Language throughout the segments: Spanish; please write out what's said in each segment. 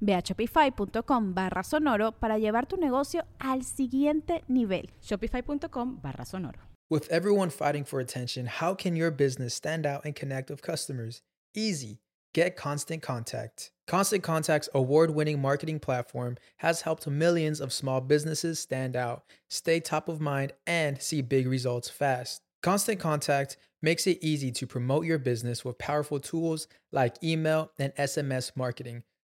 Ve a shopify.com barra sonoro para llevar tu negocio al siguiente nivel. Shopify.com barra sonoro. With everyone fighting for attention, how can your business stand out and connect with customers? Easy. Get Constant Contact. Constant Contact's award winning marketing platform has helped millions of small businesses stand out, stay top of mind, and see big results fast. Constant Contact makes it easy to promote your business with powerful tools like email and SMS marketing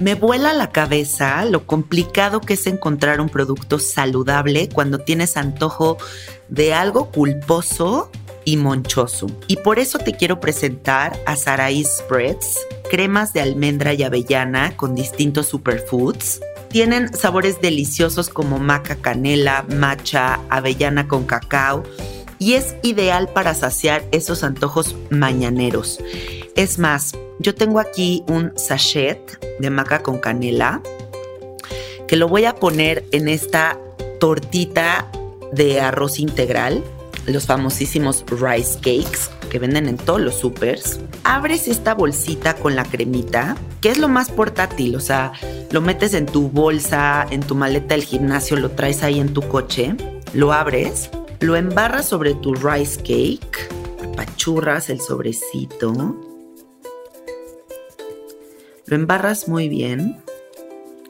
Me vuela la cabeza lo complicado que es encontrar un producto saludable cuando tienes antojo de algo culposo y monchoso. Y por eso te quiero presentar a Saraí Spreads, cremas de almendra y avellana con distintos superfoods. Tienen sabores deliciosos como maca canela, matcha, avellana con cacao y es ideal para saciar esos antojos mañaneros. Es más, yo tengo aquí un sachet de maca con canela que lo voy a poner en esta tortita de arroz integral, los famosísimos rice cakes que venden en todos los supers. Abres esta bolsita con la cremita, que es lo más portátil, o sea, lo metes en tu bolsa, en tu maleta del gimnasio, lo traes ahí en tu coche, lo abres, lo embarras sobre tu rice cake, apachurras el sobrecito lo embarras muy bien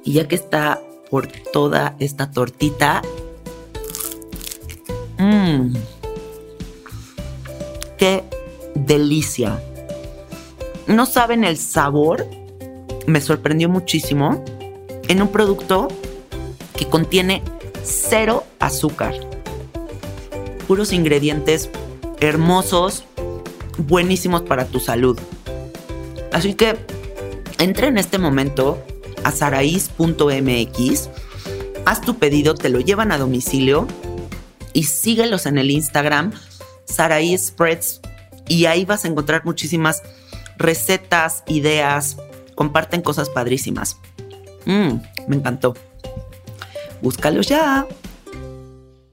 y ya que está por toda esta tortita, mmm, qué delicia. No saben el sabor, me sorprendió muchísimo en un producto que contiene cero azúcar. Puros ingredientes hermosos, buenísimos para tu salud. Así que Entra en este momento a saraís.mx, haz tu pedido, te lo llevan a domicilio y síguelos en el Instagram Saraí Spreads y ahí vas a encontrar muchísimas recetas, ideas, comparten cosas padrísimas. Mmm, me encantó. Búscalos ya.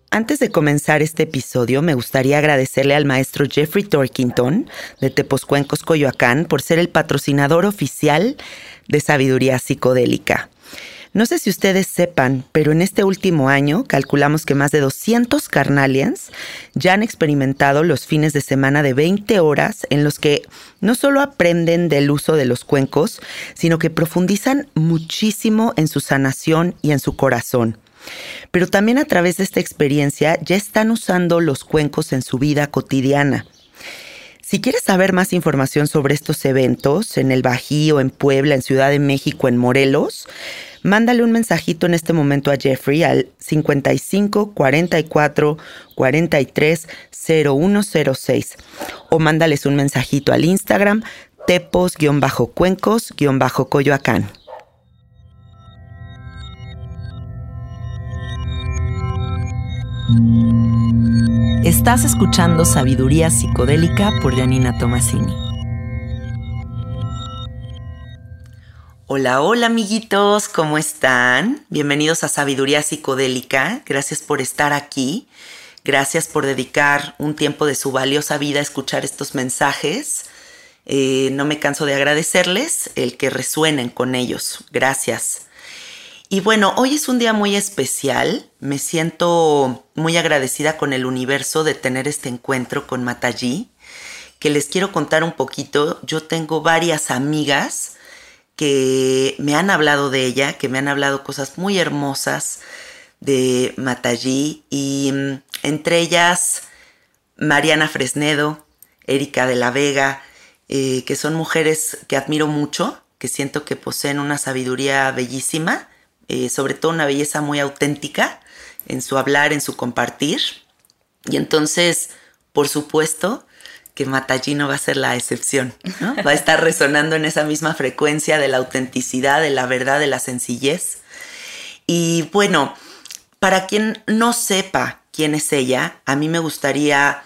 Antes de comenzar este episodio, me gustaría agradecerle al maestro Jeffrey Torkington de Tepozcuencos, Coyoacán, por ser el patrocinador oficial de Sabiduría Psicodélica. No sé si ustedes sepan, pero en este último año calculamos que más de 200 carnalians ya han experimentado los fines de semana de 20 horas en los que no solo aprenden del uso de los cuencos, sino que profundizan muchísimo en su sanación y en su corazón. Pero también a través de esta experiencia ya están usando los cuencos en su vida cotidiana. Si quieres saber más información sobre estos eventos en el Bajío, en Puebla, en Ciudad de México, en Morelos, mándale un mensajito en este momento a Jeffrey al 55 44 43 0106 o mándales un mensajito al Instagram tepos-cuencos-coyoacán. Estás escuchando Sabiduría Psicodélica por Janina Tomasini. Hola, hola amiguitos, ¿cómo están? Bienvenidos a Sabiduría Psicodélica. Gracias por estar aquí. Gracias por dedicar un tiempo de su valiosa vida a escuchar estos mensajes. Eh, no me canso de agradecerles el que resuenen con ellos. Gracias. Y bueno, hoy es un día muy especial. Me siento muy agradecida con el universo de tener este encuentro con Mataji, que les quiero contar un poquito. Yo tengo varias amigas que me han hablado de ella, que me han hablado cosas muy hermosas de Mataji y mm, entre ellas Mariana Fresnedo, Erika de la Vega, eh, que son mujeres que admiro mucho, que siento que poseen una sabiduría bellísima eh, sobre todo una belleza muy auténtica en su hablar, en su compartir. Y entonces, por supuesto, que Matallino va a ser la excepción, Va a estar resonando en esa misma frecuencia de la autenticidad, de la verdad, de la sencillez. Y bueno, para quien no sepa quién es ella, a mí me gustaría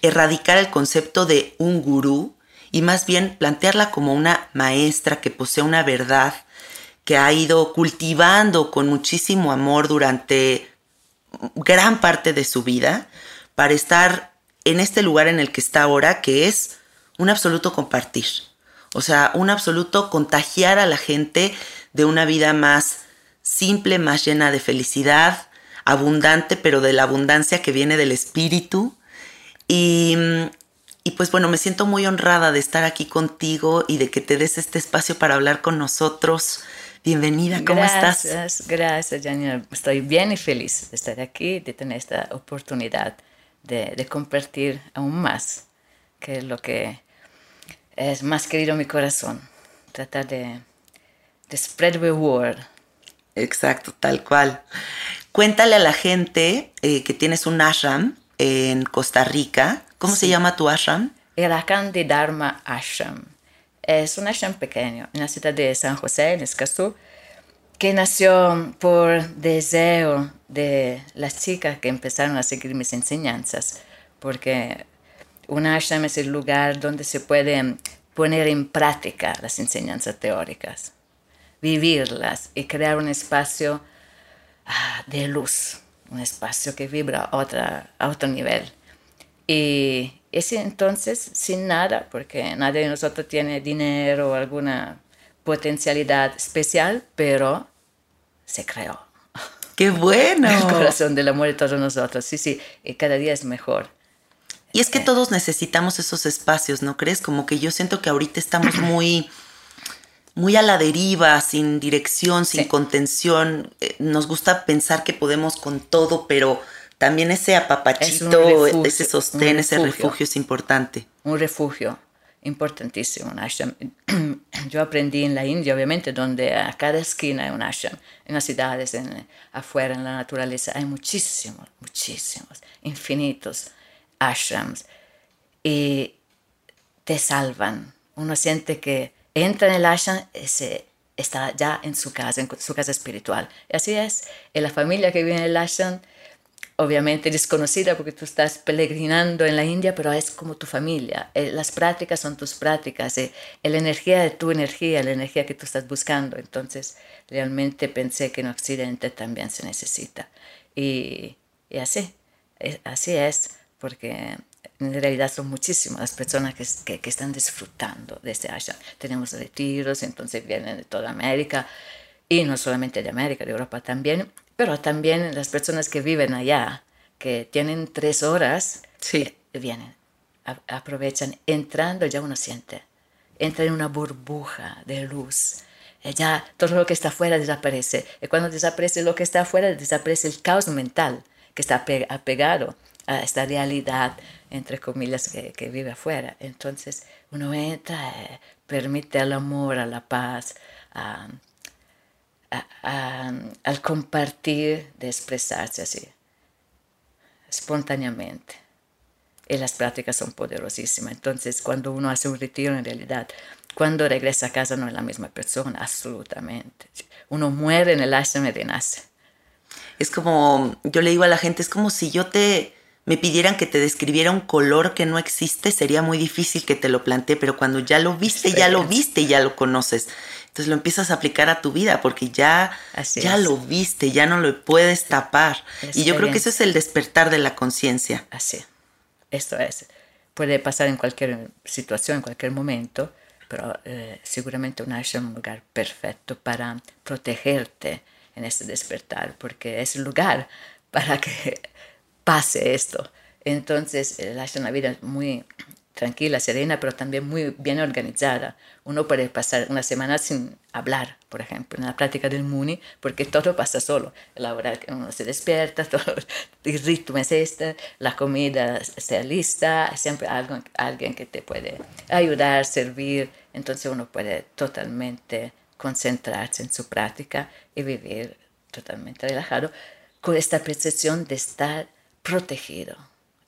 erradicar el concepto de un gurú y más bien plantearla como una maestra que posee una verdad que ha ido cultivando con muchísimo amor durante gran parte de su vida para estar en este lugar en el que está ahora, que es un absoluto compartir. O sea, un absoluto contagiar a la gente de una vida más simple, más llena de felicidad, abundante, pero de la abundancia que viene del espíritu. Y, y, pues bueno, me siento muy honrada de estar aquí contigo y de que te des este espacio para hablar con nosotros Bienvenida, ¿cómo estás? Gracias, gracias, Janina. Estoy bien y feliz de estar aquí, de tener esta oportunidad de, compartir aún más, que es lo que es más querido mi corazón. Tratar de, de spread the word. Exacto, tal cual. Cuéntale a la gente eh, que tienes un ashram en Costa Rica. ¿Cómo se llama tu ashram? El de Dharma Ashram es un ashram pequeño en la ciudad de San José, en Escazú, que nació por deseo de las chicas que empezaron a seguir mis enseñanzas, porque un ashram es el lugar donde se pueden poner en práctica las enseñanzas teóricas, vivirlas y crear un espacio ah, de luz, un espacio que vibra a, otra, a otro nivel. Y ese entonces, sin nada, porque nadie de nosotros tiene dinero o alguna potencialidad especial, pero se creó. ¡Qué bueno! El corazón del amor de todos nosotros, sí, sí, y cada día es mejor. Y es que todos necesitamos esos espacios, ¿no crees? Como que yo siento que ahorita estamos muy, muy a la deriva, sin dirección, sin contención. Eh, nos gusta pensar que podemos con todo, pero también ese apapachito, ese sostén, ese refugio es importante. Un refugio importantísimo, un ashram. Yo aprendí en la India, obviamente, donde a cada esquina hay un ashram. En las ciudades, en, afuera, en la naturaleza, hay muchísimos, muchísimos, infinitos ashrams. Y te salvan. Uno siente que entra en el ashram y se está ya en su casa, en su casa espiritual. Y así es. En la familia que vive en el ashram, obviamente desconocida porque tú estás peregrinando en la India, pero es como tu familia. Eh, las prácticas son tus prácticas, eh, la energía de tu energía, la energía que tú estás buscando. Entonces, realmente pensé que en Occidente también se necesita. Y, así, así es, porque en realidad son muchísimas las personas que, que, están disfrutando de este ashram. Tenemos retiros, entonces vienen de toda América, y no solamente de América, de Europa también, pero también las personas que viven allá, que tienen tres horas, sí. Eh, vienen, aprovechan, entrando ya uno siente, entra en una burbuja de luz eh, ya todo lo que está afuera desaparece. Y cuando desaparece lo que está afuera, desaparece el caos mental que está apegado a esta realidad, entre comillas, que, vive afuera. Entonces uno entra, eh, permite al amor, a la paz, al compartir, de expresarse así, espontáneamente. Y las prácticas son poderosísimas. Entonces, cuando uno hace un retiro, en realidad, cuando regresa a casa no es la misma persona, absolutamente. Uno muere en el ashram y renace. Es como, yo le digo a la gente, es como si yo te, me pidieran que te describiera un color que no existe, sería muy difícil que te lo plantee, pero cuando ya lo viste, ya lo viste ya lo conoces. Entonces lo empiezas a aplicar a tu vida porque ya, ya lo viste, ya no lo puedes tapar. Y yo creo que eso es el despertar de la conciencia. Así, esto es. Puede pasar en cualquier situación, en cualquier momento, pero eh, seguramente un ashram es un lugar perfecto para protegerte en este despertar, porque es el lugar para que pase esto. Entonces, el ashram una vida muy tranquila, serena, pero también muy bien organizada. Uno puede pasar una semana sin hablar, por ejemplo, en la práctica del Muni, porque todo pasa solo. La hora que uno se despierta, todo, el ritmo es este, la comida está lista, siempre algo, alguien que te puede ayudar, servir. Entonces uno puede totalmente concentrarse en su práctica y vivir totalmente relajado con esta percepción de estar protegido.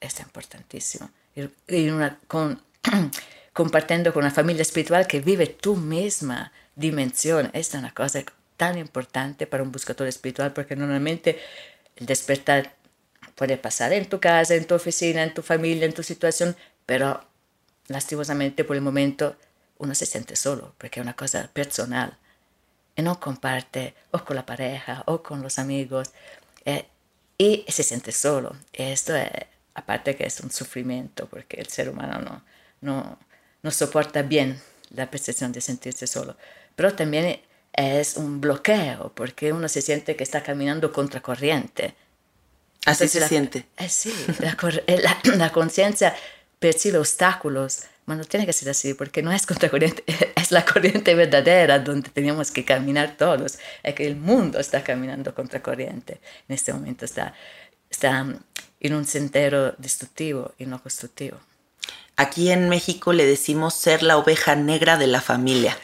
Es importantísimo y una, con, compartiendo con una familia espiritual que vive tu misma dimensión. Esta es una cosa tan importante para un buscador espiritual porque normalmente el despertar puede pasar en tu casa, en tu oficina, en tu familia, en tu situación, pero lastimosamente por el momento uno se siente solo porque es una cosa personal y no comparte o con la pareja o con los amigos eh, y se siente solo. Esto es aparte que es un sufrimiento, porque el ser humano no, no, no soporta bien la percepción de sentirse solo, pero también es un bloqueo, porque uno se siente que está caminando contra corriente. Así se siente. Eh, sí, la, la, la conciencia percibe obstáculos, bueno, tiene que ser así, porque no es contra corriente, es la corriente verdadera donde tenemos que caminar todos. Es que el mundo está caminando contra corriente. En este momento está, está en un sendero destructivo y no constructivo. Aquí en México le decimos ser la oveja negra de la familia.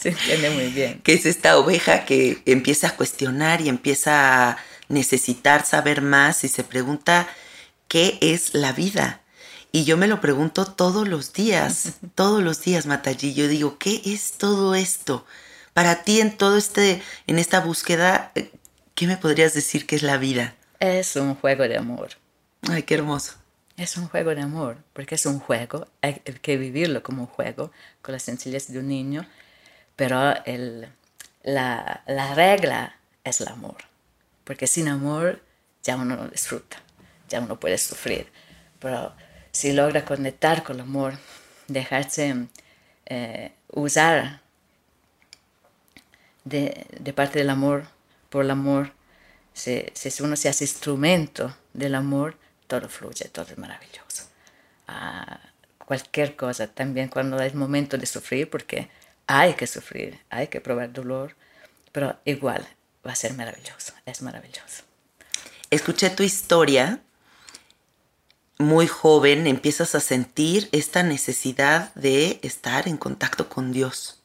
Se entiende muy bien. que es esta oveja que empieza a cuestionar y empieza a necesitar saber más y se pregunta qué es la vida. Y yo me lo pregunto todos los días, todos los días, Matallí. Yo digo, ¿qué es todo esto? Para ti en todo este, en esta búsqueda, ¿qué me podrías decir que es la vida? Es un juego de amor. Ay, qué hermoso. Es un juego de amor, porque es un juego, hay que vivirlo como un juego, con la sencillez de un niño, pero el, la, la regla es el amor, porque sin amor ya uno no disfruta, ya uno puede sufrir, pero si logra conectar con el amor, dejarse eh, usar de, de parte del amor, por el amor, si, uno se hace instrumento del amor, todo fluye, todo es maravilloso. Ah, cualquier cosa, también cuando es momento de sufrir, porque hay que sufrir, hay que probar dolor, pero igual va a ser maravilloso, es maravilloso. Escuché tu historia, muy joven empiezas a sentir esta necesidad de estar en contacto con Dios.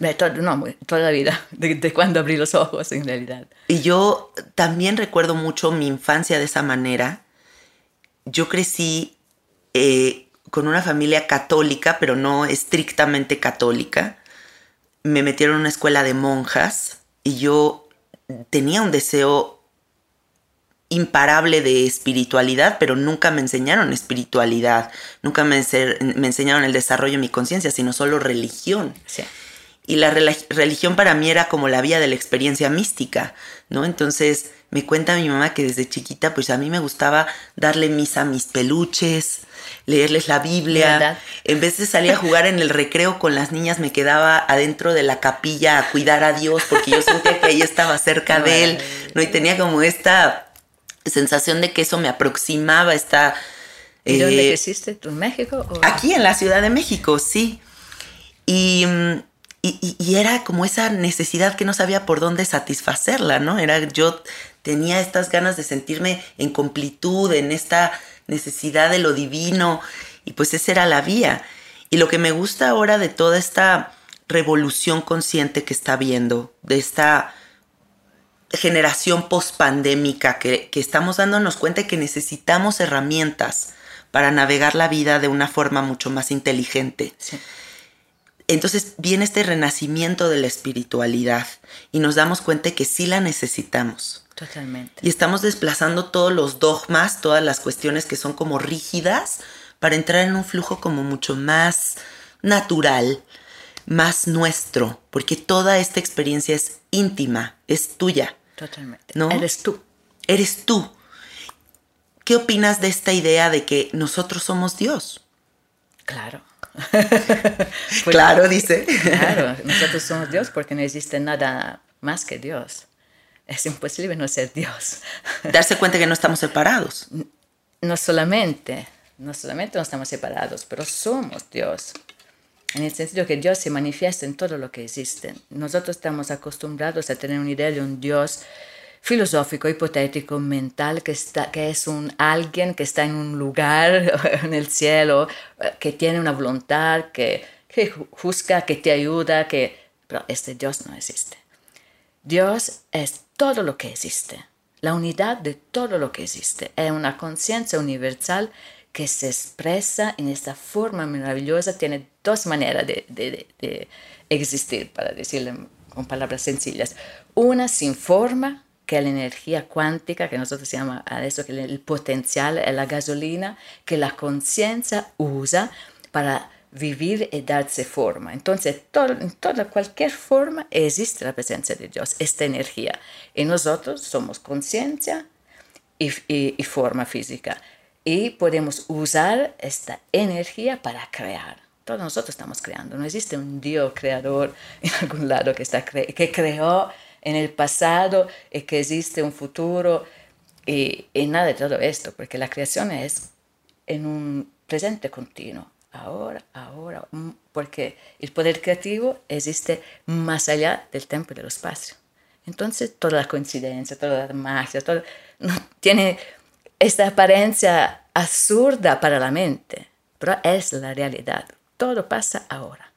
Sí no, toda la vida, de, cuando abrí los ojos en realidad. Y yo también recuerdo mucho mi infancia de esa manera. Yo crecí eh, con una familia católica, pero no estrictamente católica. Me metieron en una escuela de monjas y yo tenía un deseo imparable de espiritualidad, pero nunca me enseñaron espiritualidad, nunca me, me enseñaron el desarrollo de mi conciencia, sino solo religión. Sí y la religión para mí era como la vía de la experiencia mística, ¿no? Entonces me cuenta mi mamá que desde chiquita pues a mí me gustaba darle misa a mis peluches, leerles la Biblia. En vez de salir a jugar en el recreo con las niñas me quedaba adentro de la capilla a cuidar a Dios porque yo sentía que ahí estaba cerca de él, ¿no? Y tenía como esta sensación de que eso me aproximaba, esta... ¿Y dónde eh, ¿En México? Aquí en la Ciudad de México, sí. Y... Y, era como esa necesidad que no sabía por dónde satisfacerla, ¿no? Era yo tenía estas ganas de sentirme en completud, en esta necesidad de lo divino, y pues esa era la vía. Y lo que me gusta ahora de toda esta revolución consciente que está viendo, de esta generación pospandémica que, que estamos dándonos cuenta que necesitamos herramientas para navegar la vida de una forma mucho más inteligente. Entonces viene este renacimiento de la espiritualidad y nos damos cuenta que sí la necesitamos. Totalmente. Y estamos desplazando todos los dogmas, todas las cuestiones que son como rígidas para entrar en un flujo como mucho más natural, más nuestro, porque toda esta experiencia es íntima, es tuya. Totalmente. ¿No? Eres tú. Eres tú. ¿Qué opinas de esta idea de que nosotros somos Dios? Claro. claro, dice. Claro, nosotros somos Dios porque no existe nada más que Dios. Es imposible no ser Dios. Darse cuenta que no estamos separados. No solamente, no solamente no estamos separados, pero somos Dios. En el sentido que Dios se manifiesta en todo lo que existe. Nosotros estamos acostumbrados a tener una idea de un Dios filosófico, hipotético, mental, que, está, que es un alguien que está en un lugar en el cielo, que tiene una voluntad, que, que que te ayuda, que... Pero este Dios no existe. Dios es todo lo que existe, la unidad de todo lo que existe. Es una conciencia universal que se expresa en esta forma maravillosa, tiene dos maneras de, de, de existir, para decirlo con palabras sencillas. Una sin forma, que es la energía cuántica, que nosotros llamamos a que el potencial es la gasolina que la conciencia usa para vivir y darse forma. Entonces, en toda cualquier forma existe la presencia de Dios, esta energía. Y nosotros somos conciencia y forma física. Y podemos usar esta energía para crear. Todos nosotros estamos creando. No existe un Dios creador en algún lado que, está cre que creó en el pasado y que existe un futuro y, y, nada de todo esto, porque la creación es en un presente continuo, ahora, ahora, porque el poder creativo existe más allá del tiempo y del espacio. Entonces, toda la coincidencia, toda la magia, todo, no, tiene esta apariencia absurda para la mente, pero es la realidad. Todo pasa ahora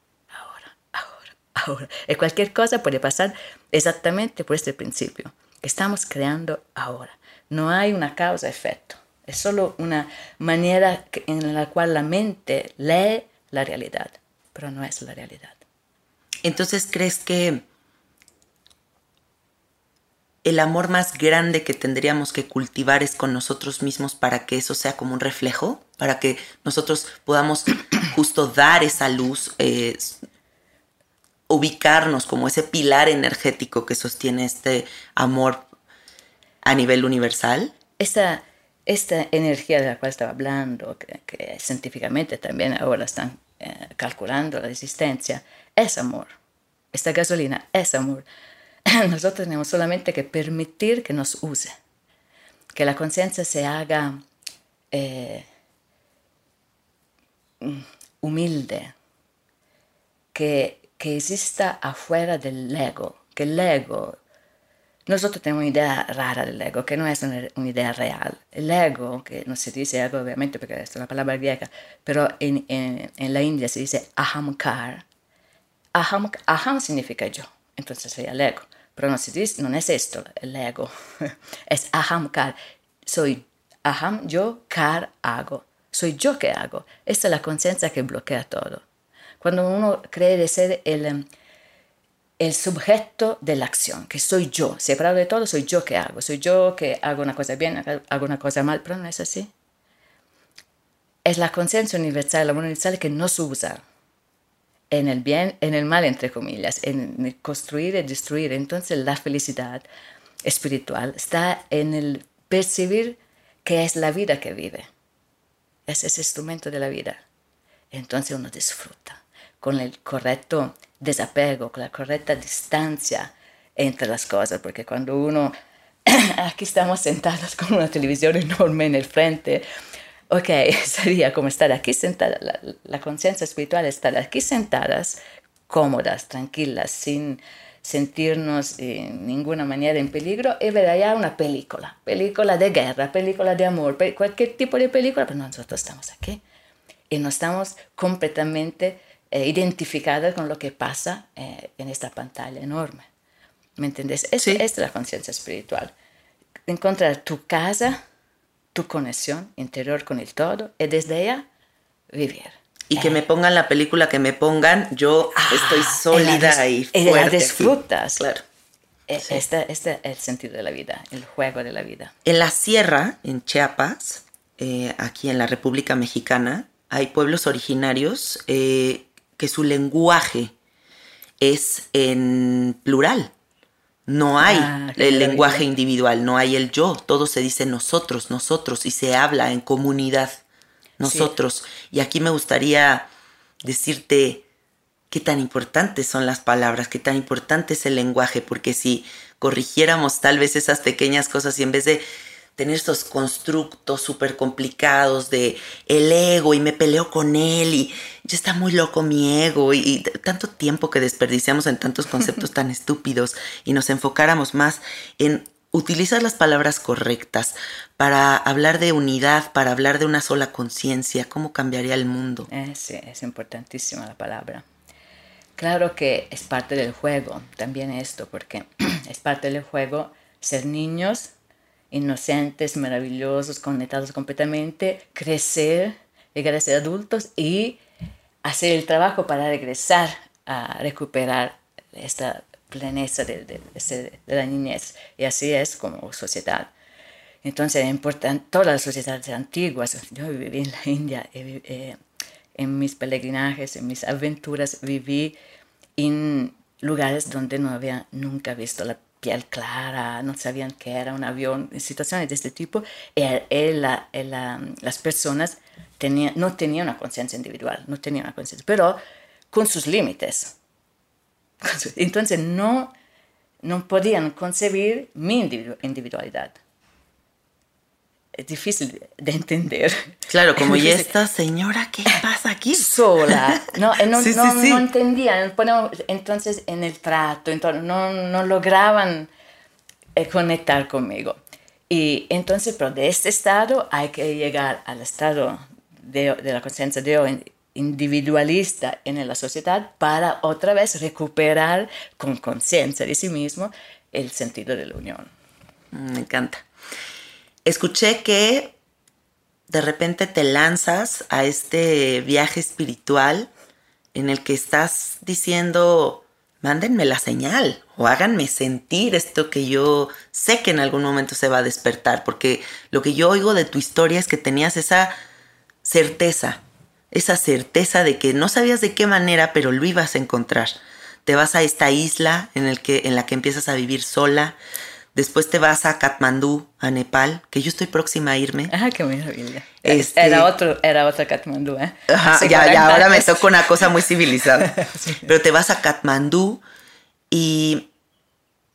ahora. Y cualquier cosa puede pasar exactamente por este principio. Estamos creando ahora. No hay una causa-efecto. Es solo una manera en la cual la mente lee la realidad, pero no es la realidad. Entonces, ¿crees que el amor más grande que tendríamos que cultivar es con nosotros mismos para que eso sea como un reflejo? Para que nosotros podamos justo dar esa luz, eh, ubicarnos como ese pilar energético que sostiene este amor a nivel universal? Esta, esta energía de la cual estaba hablando, que, que científicamente también ahora están eh, calculando la existencia, es amor. Esta gasolina es amor. Nosotros tenemos solamente que permitir que nos use, que la conciencia se haga eh, humilde, que que exista afuera del ego, que el ego, nosotros tenemos una idea rara del ego, que no es una, idea real. El ego, que no se dice ego obviamente porque es una palabra griega, pero en, en, en la India se dice ahamkar. Aham, aham significa yo, entonces sería el ego. Pero no, se dice, no es esto el ego, es ahamkar. Soy aham, yo, kar, hago. Soy yo que hago. Esta es la conciencia que bloquea todo. Cuando uno cree ser el, em, el sujeto de la acción, que soy yo, separado de todo, soy yo que hago, soy yo que hago una cosa bien, hago una cosa mal, pero no es así. Es la conciencia universal, amor universal que nos usa en el bien, en el mal, entre comillas, en construir y destruir. Entonces la felicidad espiritual está en el percibir que es la vida que vive. Es ese instrumento de la vida. Entonces uno disfruta con el correcto desapego, con la correcta distancia entre las cosas, porque cuando uno, aquí estamos sentados con una televisión enorme en el frente, ok, sería como estar aquí sentada, la, la conciencia espiritual estar aquí sentadas cómodas, tranquilas, sin sentirnos en ninguna manera en peligro y ver allá una película, película de guerra, película de amor, cualquier tipo de película, pero nosotros estamos aquí y no estamos completamente eh, identificadas con lo que pasa eh, en esta pantalla enorme. ¿Me entiendes? Esta es la conciencia espiritual. Encontrar tu casa, tu conexión interior con el todo y desde ella vivir. Y que me pongan la película que me pongan, yo ah, estoy sólida y fuerte. Y la disfrutas. Claro. Este, este, es el sentido de la vida, el juego de la vida. En la sierra, en Chiapas, eh, aquí en la República Mexicana, hay pueblos originarios eh, que su lenguaje es en plural. No hay ah, el lenguaje individual, no hay el yo, todo se dice nosotros, nosotros, y se habla en comunidad, nosotros. Y aquí me gustaría decirte qué tan importantes son las palabras, qué tan importante es el lenguaje, porque si corrigiéramos tal vez esas pequeñas cosas y en vez de tener estos constructos súper complicados de el ego y me peleo con él y ya está muy loco mi ego y, tanto tiempo que desperdiciamos en tantos conceptos tan estúpidos y nos enfocáramos más en utilizar las palabras correctas para hablar de unidad, para hablar de una sola conciencia, cómo cambiaría el mundo. Eh, sí, es importantísima la palabra. Claro que es parte del juego, también esto, porque es parte del juego ser niños inocentes, maravillosos, conectados completamente, crecer, llegar a ser adultos y hacer el trabajo para regresar a recuperar esta pleneza de, la niñez. Y así es como sociedad. Entonces es importante, todas las sociedades antiguas, yo viví en la India, eh, en mis peregrinajes, en mis aventuras, viví en lugares donde no había nunca visto la piel clara, no sabían que era un avión, situaciones de este tipo, y, las personas tenían, no tenían una conciencia individual, no tenían una conciencia, pero con sus límites. Entonces no, no podían concebir mi individualidad es difícil de entender. Claro, como y esta señora, ¿qué pasa aquí? Sola, no, eh, no, no, entendían, entonces en el trato, entonces, no, no lograban eh, conectar conmigo. Y entonces, pero de este estado hay que llegar al estado de, de la conciencia de individualista en la sociedad para otra vez recuperar con conciencia de sí mismo el sentido de la unión. Me encanta escuché que de repente te lanzas a este viaje espiritual en el que estás diciendo, mándenme la señal o háganme sentir esto que yo sé que en algún momento se va a despertar, porque lo que yo oigo de tu historia es que tenías esa certeza, esa certeza de que no sabías de qué manera, pero lo ibas a encontrar. Te vas a esta isla en, el que, en la que empiezas a vivir sola, Después te vas a Katmandú, a Nepal, que yo estoy próxima a irme. Ah, qué maravilla. Este, era, otro, era otra Katmandú, ¿eh? Ajá, ya, ya, ahora me toca una cosa muy civilizada. Pero te vas a Katmandú y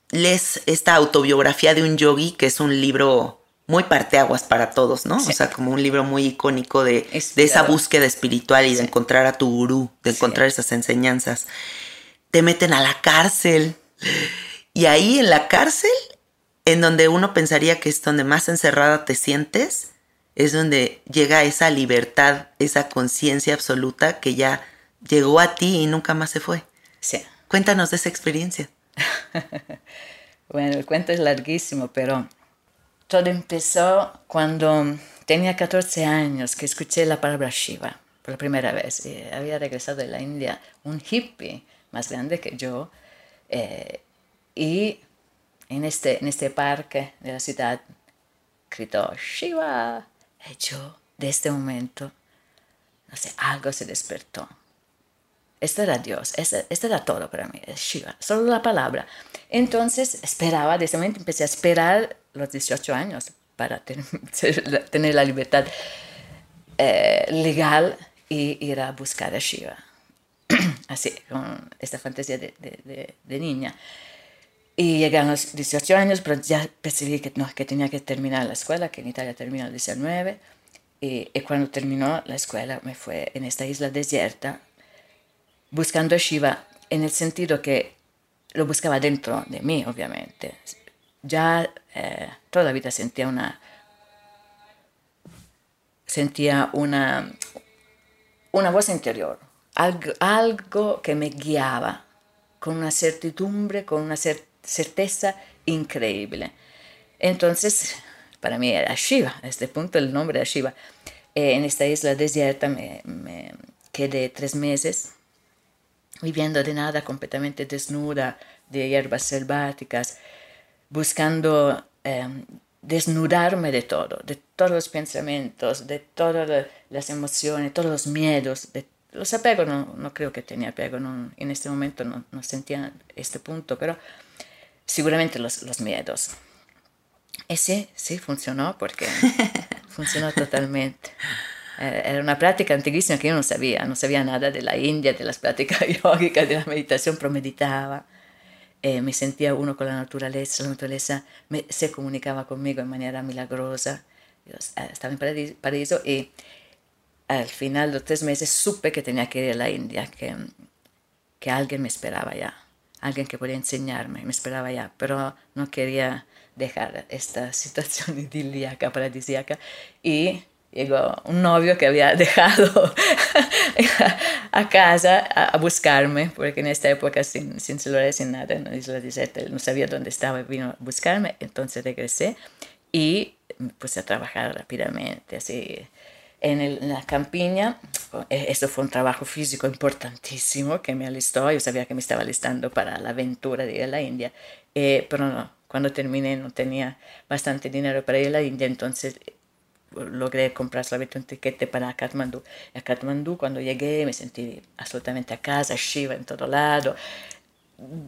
lees esta autobiografía de un yogi, que es un libro muy parteaguas para todos, ¿no? O sea, como un libro muy icónico de, de esa búsqueda espiritual y de encontrar a tu gurú, de encontrar esas enseñanzas. Te meten a la cárcel. Y ahí en la cárcel en donde uno pensaría que es donde más encerrada te sientes, es donde llega esa libertad, esa conciencia absoluta que ya llegó a ti y nunca más se fue. Sí. Cuéntanos de esa experiencia. bueno, el cuento es larguísimo, pero todo empezó cuando tenía 14 años que escuché la palabra Shiva por la primera vez. había regresado de la India un hippie más grande que yo eh, y en este, en este parque de la ciudad, gritó Shiva. Y yo, de este momento, no sé, algo se despertó. Esto era Dios, esto, era todo para mí, Shiva, solo la palabra. Entonces esperaba, de ese momento empecé a esperar los 18 años para tener, la libertad eh, legal y ir a buscar a Shiva. Así, con esta fantasía de, de, de niña. Y llegué a los 18 años, pero ya percibí que, no, que tenía que terminar la escuela, que en Italia termina los 19. Y, y, cuando terminó la escuela me fue en esta isla desierta, buscando a Shiva en el sentido que lo buscaba dentro de mí, obviamente. Ya eh, toda la vida sentía una, sentía una, una voz interior, algo, algo que me guiaba con una certidumbre, con una certeza increíble. Entonces, para mí era Shiva, a este punto el nombre era Shiva. Eh, en esta isla desierta me, quedé tres meses viviendo de nada, completamente desnuda, de hierbas selváticas, buscando eh, desnudarme de todo, de todos los pensamientos, de todas las emociones, todos los miedos, de los apegos, no, no creo que tenía apego, en este momento no, sentía este punto, pero seguramente los, los miedos. Y sí, funcionó porque funcionó totalmente. Eh, era una práctica antiguísima que yo no sabía, no sabía nada de la India, de las prácticas yógicas, de la meditación, pero meditaba. Eh, me sentía uno con la naturaleza, la naturaleza me, se comunicaba conmigo de manera milagrosa. Yo eh, estaba en paraíso y al final de los tres meses supe que tenía que ir a la India, que, que alguien me esperaba ya, alguien que podía enseñarme, me esperaba ya, pero no quería dejar esta situación idílica, paradisíaca. Y llegó un novio que había dejado a casa a, buscarme, porque en esta época sin, sin celular, sin nada, en la isla desierta, no sabía dónde estaba, vino a buscarme, entonces regresé y puse a trabajar rápidamente, así en, la campiña. E, Esto fue un trabajo físico importantísimo que me alistó, yo sabía que me estaba alistando para la aventura de ir a la India, eh, pero no, cuando terminé no tenía bastante dinero para ir a la India, entonces logré comprar solamente un tiquete para Kathmandu. A Kathmandu cuando llegué me sentí absolutamente a casa, Shiva en todo lado.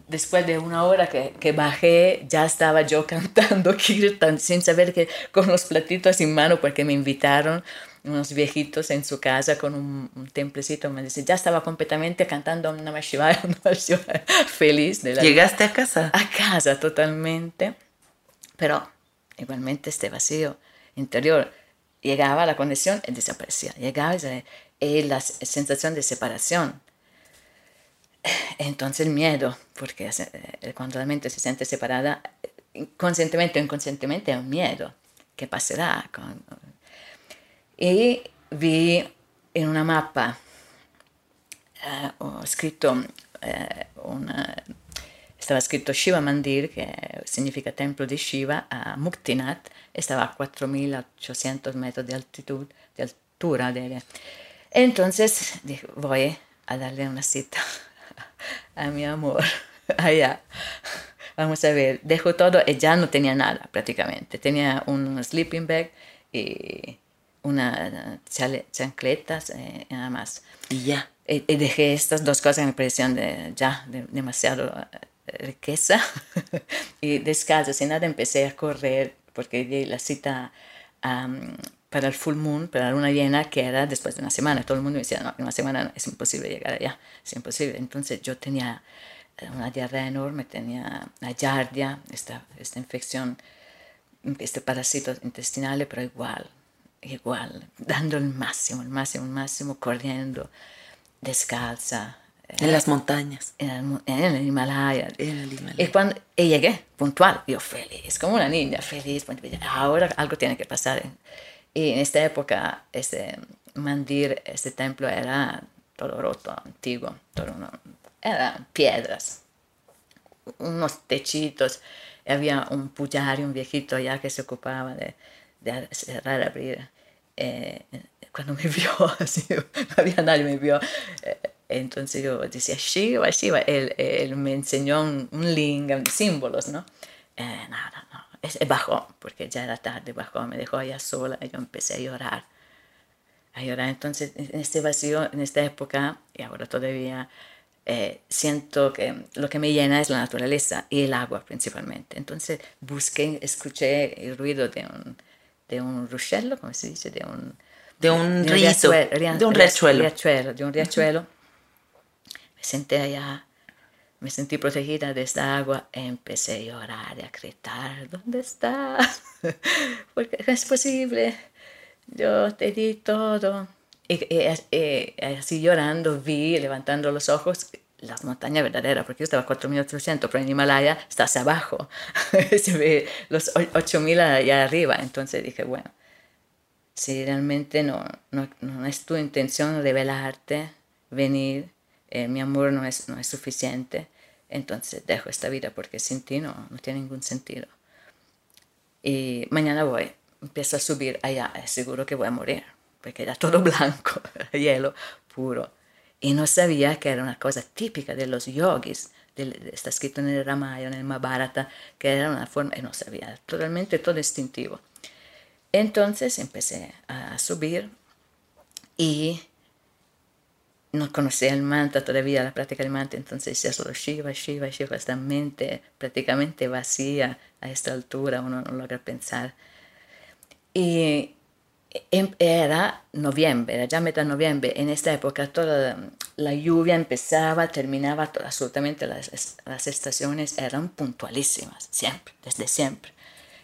Después de una hora que, que bajé, ya estaba yo cantando Kirtan sin saber que con los platitos en mano porque me invitaron unos viejitos en su casa con un, un templecito. Me dice, ya estaba completamente cantando Namah Shivaya, feliz. De la ¿Llegaste a casa? A casa totalmente, pero igualmente este vacío interior llegaba la conexión y desaparecía. Llegaba y la sensación de separación. Entonces el miedo, porque eh, cuando la mente se siente separada, conscientemente o inconscientemente, es un miedo. ¿Qué pasará? Y vi en una mapa uh, escrito, uh, una, estaba escrito Shiva Mandir, que significa templo de Shiva, a Muktinath, estaba a 4.800 metros de altitud, de altura. De, entonces dije, voy a darle una cita a mi amor allá. Vamos a ver, dejo todo y ya no tenía nada prácticamente. Tenía un sleeping bag y una chancletas y nada más. Y ya. Y, dejé estas dos cosas que me parecían de, ya de, demasiado eh, riqueza. y descalzo, sin nada, empecé a correr porque di la cita um, para el full moon, para la luna llena, que era después de una semana. Todo el mundo me decía, no, en una semana es imposible llegar allá, es imposible. Entonces yo tenía eh, una diarrea enorme, tenía la yardia, esta, esta infección, este parásito intestinal, pero igual, igual, dando el máximo, el máximo, el máximo, corriendo, descalza, en las montañas. En el, en el Himalaya. En el Himalaya. Y cuando y llegué, puntual, yo feliz, como una niña, feliz. Ahora algo tiene que pasar. Y en esta época, este mandir, este templo era todo roto, antiguo, todo uno, eran piedras, unos techitos. Había un pujario, un viejito allá que se ocupaba de, de cerrar, abrir. Eh, cuando me vio, así, no había nadie, me vio. Eh, entonces yo decía Shiva, Shiva. Él, él me enseñó un, un lingam, símbolos, ¿no? Eh, nada, no. Bajó, porque ya era tarde, bajó, me dejó allá sola y yo empecé a llorar. A llorar. Entonces, en este vacío, en esta época, y ahora todavía, eh, siento que lo que me llena es la naturaleza y el agua principalmente. Entonces, busqué, escuché el ruido de un, de un ruscello, ¿cómo se dice? De un, de un, de un riachuelo, de un riachuelo. riachuelo. De un riachuelo me senté allá, me sentí protegida de esta agua, empecé a llorar y a gritar, ¿dónde estás? Porque no es posible, yo te di todo. Y, así llorando vi, levantando los ojos, la montaña verdadera, porque yo estaba a 4.800, pero en Himalaya está hacia abajo, se ve los 8.000 allá arriba, entonces dije, bueno, si realmente no, no, no es tu intención revelarte, venir, eh, mi amor no es, no es suficiente, entonces dejo esta vida porque sin ti no, no tiene ningún sentido. Y mañana voy, empiezo a subir allá, seguro que voy a morir, porque era todo blanco, hielo puro. Y no sabía que era una cosa típica de los yogis, está escrito en el Ramayana, en el Mahabharata, que era una forma, no sabía, totalmente todo instintivo. Entonces empecé a subir y no conocía el mantra todavía, la práctica del mantra, entonces decía solo Shiva, Shiva, Shiva, esta mente prácticamente vacía a esta altura, uno no logra pensar. Y era noviembre, era ya mitad noviembre, en esta época toda la lluvia empezaba, terminaba, absolutamente las, las estaciones eran puntualísimas, siempre, desde siempre,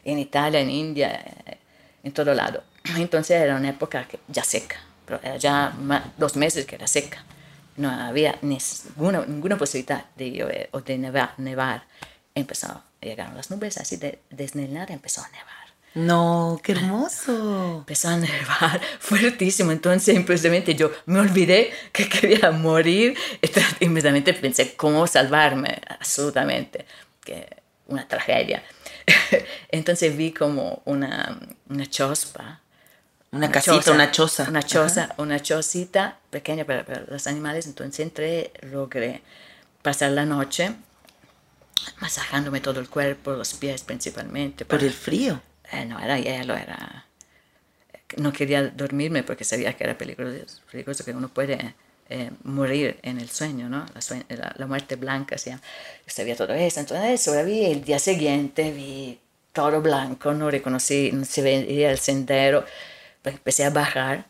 en Italia, en India, eh, en todo lado. Entonces era una época ya seca, pero era ya dos meses que era seca. No había ninguna, ninguna posibilidad de llover o de nevar. nevar. Empezó, llegaron las nubes, así de, desde nada empezó a nevar. No, qué hermoso. Empezó a nevar fuertísimo, entonces simplemente yo me olvidé que quería morir y inmediatamente pensé cómo salvarme, absolutamente, que una tragedia. entonces vi como una, una chospa una, casita, una choza. Una choza, una chocita pequeña para, los animales. Entonces entré, logré pasar la noche masajándome todo el cuerpo, los pies principalmente. ¿Por el frío? Eh, no, era hielo, era... No quería dormirme porque sabía que era peligroso, peligroso que uno puede eh, morir en el sueño, ¿no? La, muerte blanca, ¿sí? sabía todo eso. Entonces sobreviví el día siguiente, vi todo blanco, no reconocí, no se veía el sendero. Pues empecé a bajar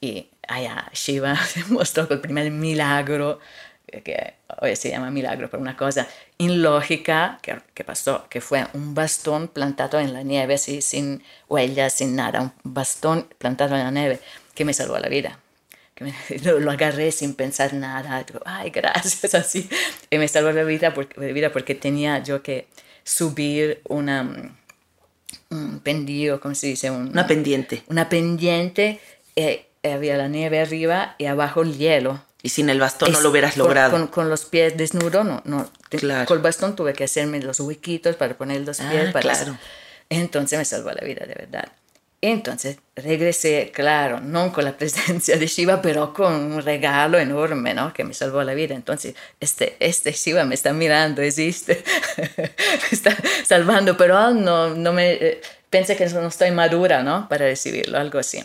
y allá Shiva mostró el primer milagro, que hoy se llama milagro, pero una cosa ilógica que, que pasó, que fue un bastón plantado en la nieve, así, sin huellas, sin nada, un bastón plantado en la nieve que me salvó la vida. Que me, lo, agarré sin pensar nada, digo, ay, gracias, así. Y me salvó la vida porque, la vida porque tenía yo que subir una un pendido, ¿cómo se dice? una pendiente. Una pendiente, eh, había la nieve arriba y abajo el hielo. Y sin el bastón no lo hubieras logrado. Con, los pies desnudos, no. no. Claro. Con el bastón tuve que hacerme los huequitos para poner los pies. Ah, para claro. Entonces me salvó la vida, de verdad. Entonces regresé, claro, no con la presencia de Shiva, pero con un regalo enorme, ¿no? Que me salvó la vida. Entonces, este, este Shiva me está mirando, existe, me está salvando, pero no, no me, eh, pensé que no estoy madura, ¿no? Para recibirlo, algo así.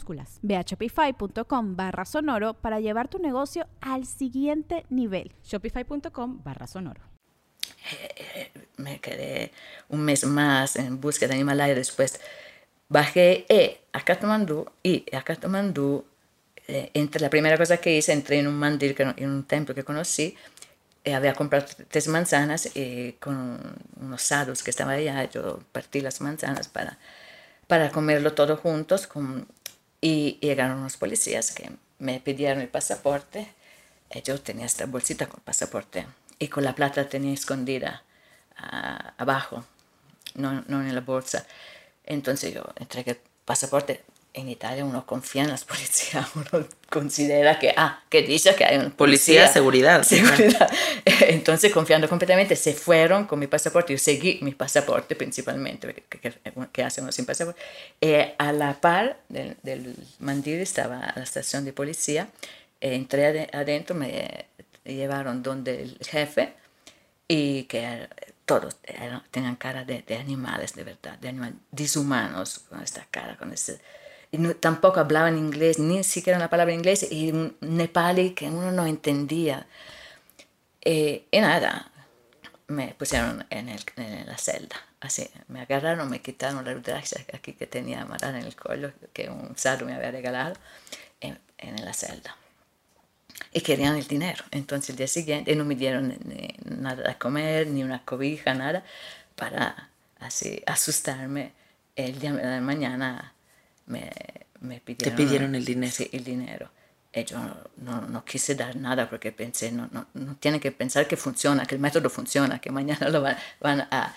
Ve a shopify.com barra sonoro para llevar tu negocio al siguiente nivel. Shopify.com barra sonoro. Me quedé un mes más en búsqueda de Himalaya. Después bajé eh, a Kathmandu y a Kathmandu, eh, entre la primera cosa que hice, entré en un mandir, en un templo que conocí, eh, había comprado tres manzanas y con unos sadhus que estaban allá, yo partí las manzanas para, para comerlo todo juntos con y llegaron unos policías que me pidieron el pasaporte. Eh, yo tenía esta bolsita con pasaporte y con la plata tenía escondida ah, abajo, no, no en la bolsa. Entonces yo entregué el pasaporte, en Italia uno confía en las policías, uno considera que, ah, que dice que hay un Policía, seguridad. seguridad. Entonces, confiando completamente, se fueron con mi pasaporte. Yo seguí mi pasaporte principalmente, que, que, que hace uno sin pasaporte. Eh, a la par del, del Mandiri estaba la estación de policía. Eh, entré ade- adentro, me llevaron donde el jefe y que todos eran- tenían cara de, de animales, de verdad, de animales dishumanos, con esta cara, con ese... No- tampoco hablaban inglés, ni siquiera una palabra inglés, y un nepali que uno no entendía. Eh, y nada, me pusieron en, la celda. Así, me agarraron, me quitaron la rudraja aquí que tenía amarrada en el cuello, que un sadhu me había regalado, en, la celda. Y querían el dinero. Entonces el día siguiente no me dieron nada de comer, ni una cobija, nada, para así asustarme. El día de mañana me, me pidieron, pidieron el dinero. Sí, el dinero. Y yo no, no quise dar nada porque pensé, no, no, no tienen que pensar que funciona, que el método funciona, que mañana lo van, van a,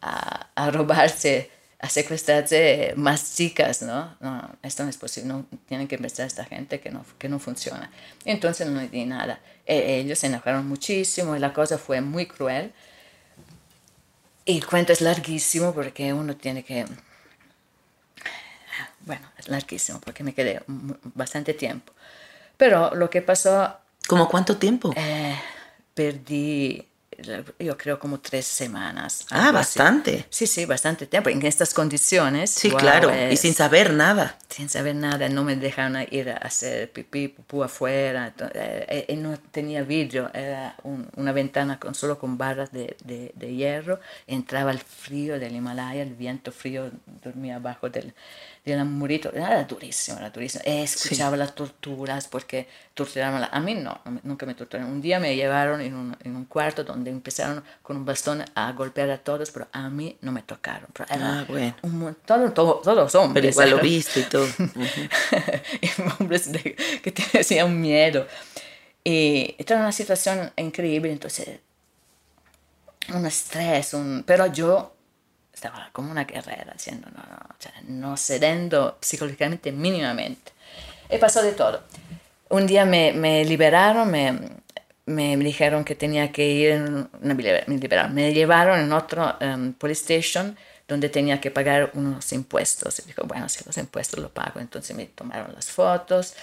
a, a robarse, a secuestrarse más chicas, ¿no? No, esto no es posible, no tienen que pensar esta gente que no, que no funciona. Entonces no di nada. E- ellos se enojaron muchísimo y la cosa fue muy cruel. Y el cuento es larguísimo porque uno tiene que... Bueno, es larguísimo porque me quedé bastante tiempo. Pero lo que pasó, ¿Cómo cuánto tiempo? eh, perdí, yo creo como tres semanas. ah, algo así. bastante. Sí, sí, bastante tiempo. En estas condiciones. Sí, wow, claro. Y es- sin saber nada. sin saber nada, no me dejaron ir a hacer pipí, pupú afuera, to- eh, eh, no tenía vidrio, era un- una ventana con, solo con barras de, de- de hierro, entraba el frío del Himalaya, el viento frío dormía abajo del, del murito, era durísimo, era durísimo. Escuchaba las torturas porque torturaban, a, mí no, nunca me torturaron. Un día me llevaron en un, en un cuarto donde empezaron con un bastón a golpear a todos, pero a mí no me tocaron. Pero Ah, bueno. un todo- todo- todos los hombres. Pero igual lo viste y todo. Hombres de- que tenían miedo. Y era una situación increíble, entonces, un estrés, un, pero yo estaba como una guerrera, diciendo, no, no, o sea, no cediendo psicológicamente mínimamente. Y pasó de todo. Un día me, me liberaron, me, me dijeron que tenía que ir, no me liber- me liberaron, me llevaron en otro em, police station donde tenía que pagar unos impuestos. Y dijo, bueno, si los impuestos lo pago. Entonces me tomaron las fotos,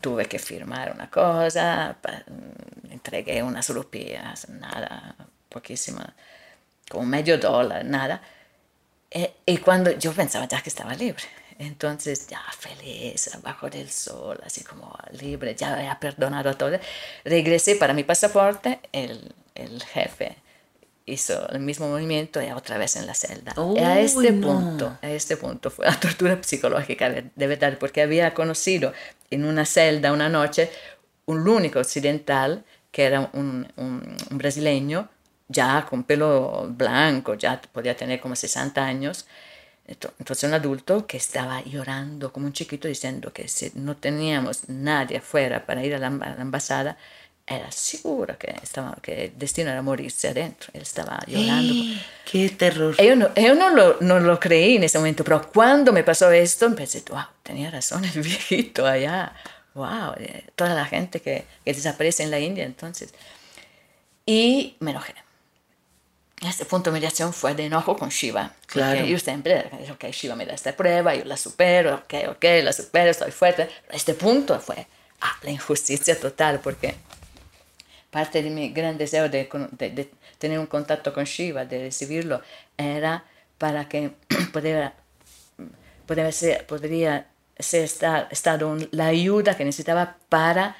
tuve que firmar una cosa, pa- mm, entregué unas rupias, nada, poquísima, como medio dólar, nada. Eh, y cuando yo pensaba ya que estaba libre, entonces ya feliz, abajo del sol, así como libre, ya había perdonado a todo, regresé para mi pasaporte, el, el jefe hizo el mismo movimiento y otra vez en la celda. y a este no. punto, a este punto fue la tortura psicológica de verdad, porque había conocido en una celda una noche un único occidental que era un, un- un brasileño, ya con pelo blanco, ya podía tener como 60 años, Ento- entonces un adulto que estaba llorando como un chiquito diciendo que si no teníamos nadie afuera para ir a la, a la embajada, era seguro que, estaba, que el destino era morirse adentro. Él estaba llorando. Qué terror. Io, no, io non, lo, non lo creí en ese momento, pero cuando me pasó esto, pensé, wow, tenía razón el viejito allá. Wow, eh, toda la gente que, que desaparece en la India entonces. Y me enojé. Este punto mi reacción fue de enojo con Shiva. Claro. Yo siempre, ok, Shiva me da esta prueba, yo la supero, ok, ok, la supero, estoy fuerte. Pero este punto fue ah, la injusticia total, porque parte de mi gran deseo de, de- de tener un contacto con Shiva, de recibirlo, era para que pudiera, podría ser, podría ser esta- estado un- la ayuda que necesitaba para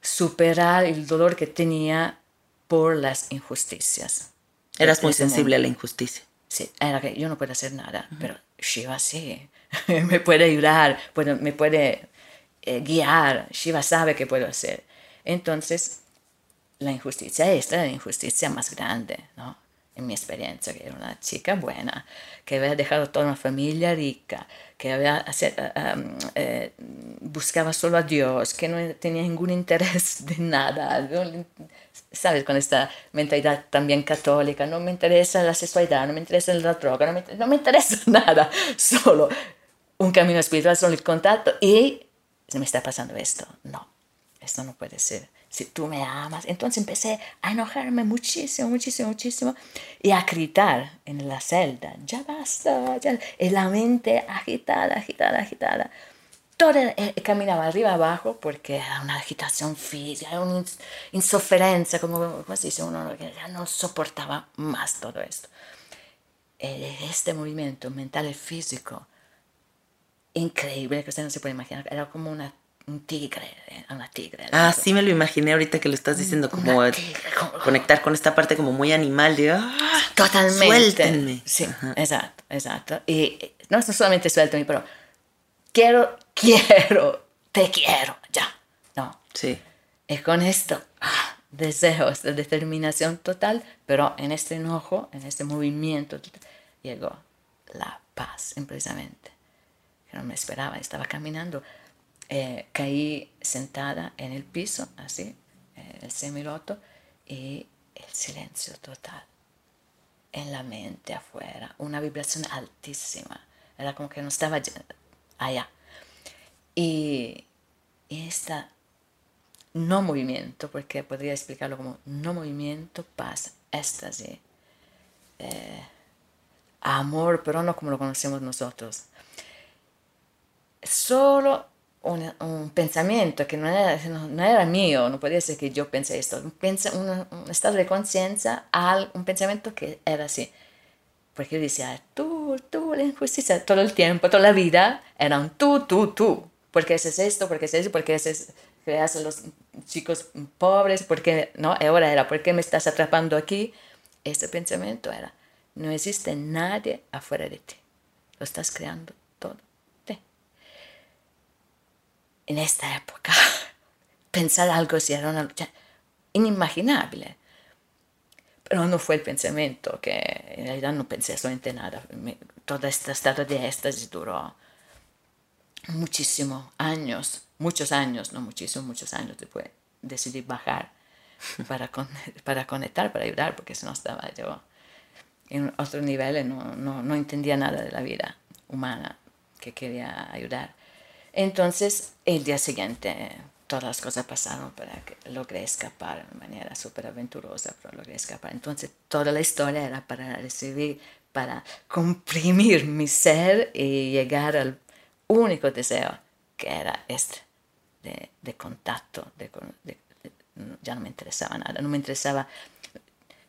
superar el dolor que tenía por las injusticias. Eras muy sensible a mundo. la injusticia. Sí, era que yo no puedo hacer nada, pero Shiva sí, me puede ayudar, puede- me puede eh, guiar, Shiva sabe qué puedo hacer. Entonces, la injusticia, esta era la injusticia más grande, ¿no? En mi experiencia, que era una chica buena, que había dejado toda una familia rica, que había, um, eh, buscaba solo a Dios, que no tenía ningún interés de nada. ¿sabes? Con esta mentalidad también católica, no me interesa la sexualidad, no me interesa la droga, no me, no me interesa nada, solo un camino espiritual, solo el contacto y me está pasando esto. No, esto no puede ser. Si tú me amas. Entonces empecé a enojarme muchísimo, muchísimo, muchísimo y a gritar en la celda, ya basta, ya. Y la mente agitada, agitada, agitada. Toda, eh, caminaba arriba abajo porque era una agitación física, era una insofferencia, como, como se dice uno, ya no soportaba más todo esto. Este movimiento mental y físico increíble que usted no se puede imaginar. Era como una, un tigre, eh, una tigre. Ah, sí me lo imaginé ahorita que lo estás diciendo, como, conectar con esta parte como muy animal de... ¡Ah, Totalmente. Suéltenme. Sí, exacto, exacto. Y no es solamente suéltame, pero quiero, quiero, te quiero, ya. No. Sí. Y con esto, ah, deseos de determinación total, pero en este enojo, en este movimiento, llegó la paz, precisamente no me esperaba, estaba caminando, eh, caí sentada en el piso, así, eh, el semiloto, y el silencio total. En la mente afuera, una vibración altísima. Era como que no estaba allá. Y, y no movimiento, porque podría explicarlo como no movimiento, paz, éxtasis, eh, amor, pero no como lo conocemos nosotros solo un, pensamiento que no era, no, era, mío, no podía ser que yo pensé esto, un, un, estado de conciencia, un pensamiento que era así. Porque yo decía, tú, tú, la injusticia, todo el tiempo, toda la vida, era un tú, tú, tú. ¿Por qué haces esto? ¿Por qué haces eso? ¿Por qué haces, creas a los chicos pobres? ¿Por qué? No, ahora era, ¿por qué me estás atrapando aquí? Ese pensamiento era, no existe nadie afuera de ti. Lo estás creando en esta época, pensar algo así era una lucha inimaginable. Pero no fue el pensamiento, que en realidad no pensé absolutamente nada. todo este estado de éxtasis duró muchísimos años, muchos años, no muchísimos, muchos años después. Decidí bajar para, para conectar, para ayudar, porque si no estaba yo en otro nivel, no, no, no entendía nada de la vida humana que quería ayudar. Entonces, el día siguiente, todas las cosas pasaron para que logré escapar de manera súper aventurosa, pero logré escapar. Entonces, toda la historia era para recibir, para comprimir mi ser y llegar al único deseo, que era este, de, contacto. De, ya no me interesaba nada, no me interesaba.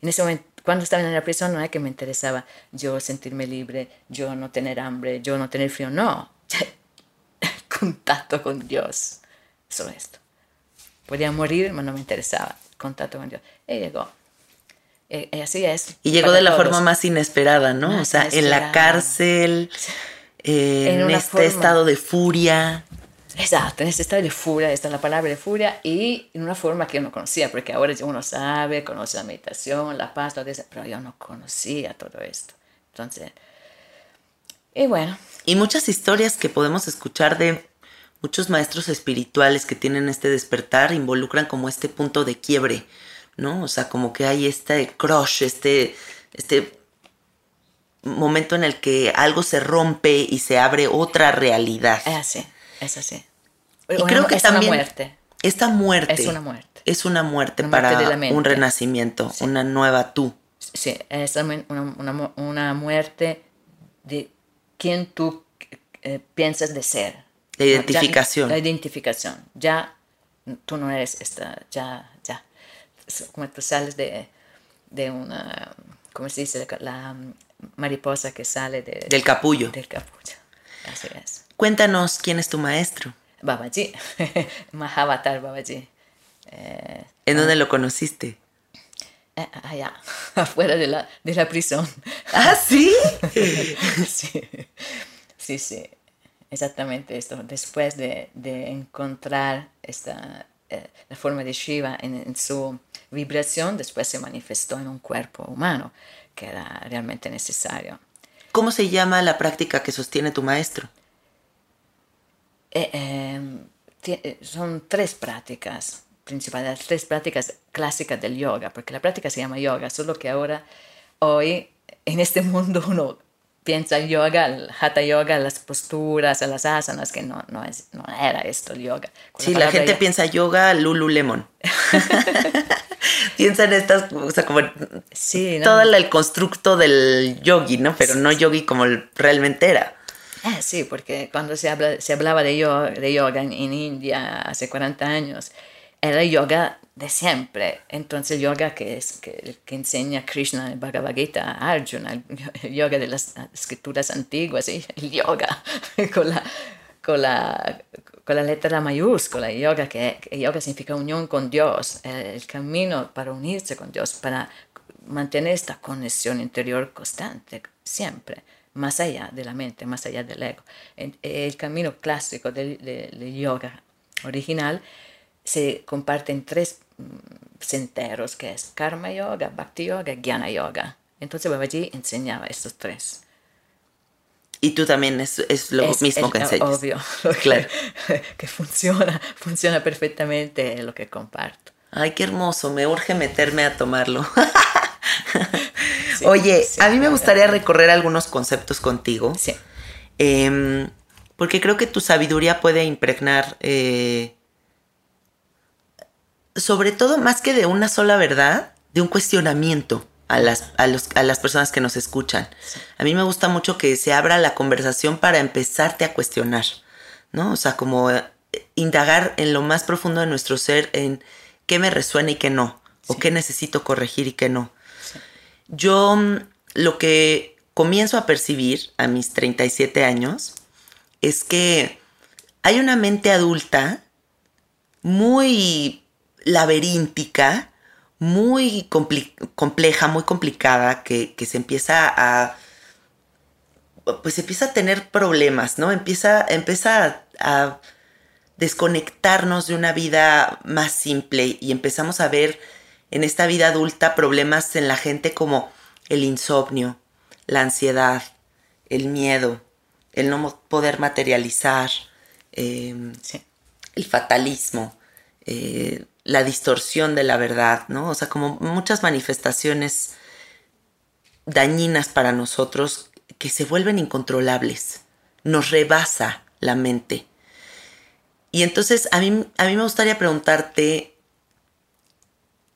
En ese momento, cuando estaba en la prisión, no es que me interesaba yo sentirme libre, yo no tener hambre, yo no tener frío, no contacto con Dios. Solo esto. Podía morir, pero no me interesaba. Contacto con Dios. Y llegó. Y, así es. Y llegó de la forma más inesperada, ¿no? o sea, en la cárcel, en, este estado de furia. Exacto, en este estado de furia, esta es la palabra de furia, y en una forma que yo no conocía, porque ahora uno sabe, conoce la meditación, la paz, todo eso, pero yo no conocía todo esto. Entonces, y bueno. Y muchas historias que podemos escuchar de muchos maestros espirituales que tienen este despertar involucran como este punto de quiebre, ¿no? O sea, como que hay este crush, este, este momento en el que algo se rompe y se abre otra realidad. Es así, es así. Y creo que es también una muerte. Esta muerte es una muerte. Es una muerte para un renacimiento, una nueva tú. Sí, es una, una, una muerte de quien tú eh, piensas de ser. La identificación. la identificación. Ya tú no eres esta, ya, ya. Como tú sales de, de una, ¿cómo se dice? La mariposa que sale de, del capullo. Del capullo. Así es. Cuéntanos quién es tu maestro. Babaji, Mahavatar Babaji. Eh, ¿En dónde lo conociste? Eh, allá, afuera de la, de la prisión. ¿Ah, sí? sí, sí, sí, exactamente esto. Después de, de encontrar esta, eh, la forma de Shiva en, en, su vibración, después se manifestó en un cuerpo humano, que era realmente necesario. ¿Cómo se llama la práctica que sostiene tu maestro? Eh, em, son tres prácticas principales, las tres prácticas clásicas del yoga, porque la práctica se llama yoga, solo que ahora, hoy, en este mundo uno piensa yoga, hatha yoga, las posturas, las asanas, que no, no, es, no era esto el yoga. Con Sí, la palabra gente yo- piensa yoga Lululemon. piensa en estas, o sea, como Sí, ¿no? todo el, constructo del yogi, ¿no? Pero no yogi como realmente era. Ah, sí, porque cuando se, habla, se hablaba de yoga, de yoga en, en India hace 40 años, era yoga de siempre. Entonces, yoga que, es, que, que enseña Krishna en Bhagavad Gita Arjuna, el yoga de las escrituras antiguas, ¿sí? el yoga con la, con la, con la letra mayúscula, yoga, que, que yoga significa unión con Dios, el camino para unirse con Dios, para mantener esta conexión interior constante, siempre, más allá de la mente, más allá del ego. En- El camino clásico del, de- del yoga original se comparte en tres mm, senderos, que es Karma Yoga, Bhakti Yoga, Jnana Yoga. Entonces Babaji enseñaba estos tres. Y tú también es, es lo Es- mismo es que enseñas. Obvio, lo que, Claro. que funciona, funciona perfectamente lo que comparto. Ay, qué hermoso, me urge meterme a tomarlo. Sí, Oye, sí, a mí me gustaría recorrer algunos conceptos contigo. Sí, Em, porque creo que tu sabiduría puede impregnar, eh, sobre todo más que de una sola verdad, de un cuestionamiento a las, a los- a las personas que nos escuchan. A mí me gusta mucho que se abra la conversación para empezarte a cuestionar, ¿no? O sea, como eh, indagar en lo más profundo de nuestro ser, en qué me resuena y qué no, o qué necesito corregir y qué no. Yo mm, lo que comienzo a percibir a mis 37 años es que hay una mente adulta muy laberíntica, muy compleja, muy complicada, que, que se empieza a pues empieza a tener problemas, ¿no? Empieza, empieza a, a desconectarnos de una vida más simple y empezamos a ver en esta vida adulta problemas en la gente como el insomnio, la ansiedad, el miedo, el no poder materializar, eh, sí. el fatalismo, eh, la distorsión de la verdad, ¿no? O sea, como muchas manifestaciones dañinas para nosotros que se vuelven incontrolables. Nos rebasa la mente. Y entonces a mí, a mí me gustaría preguntarte,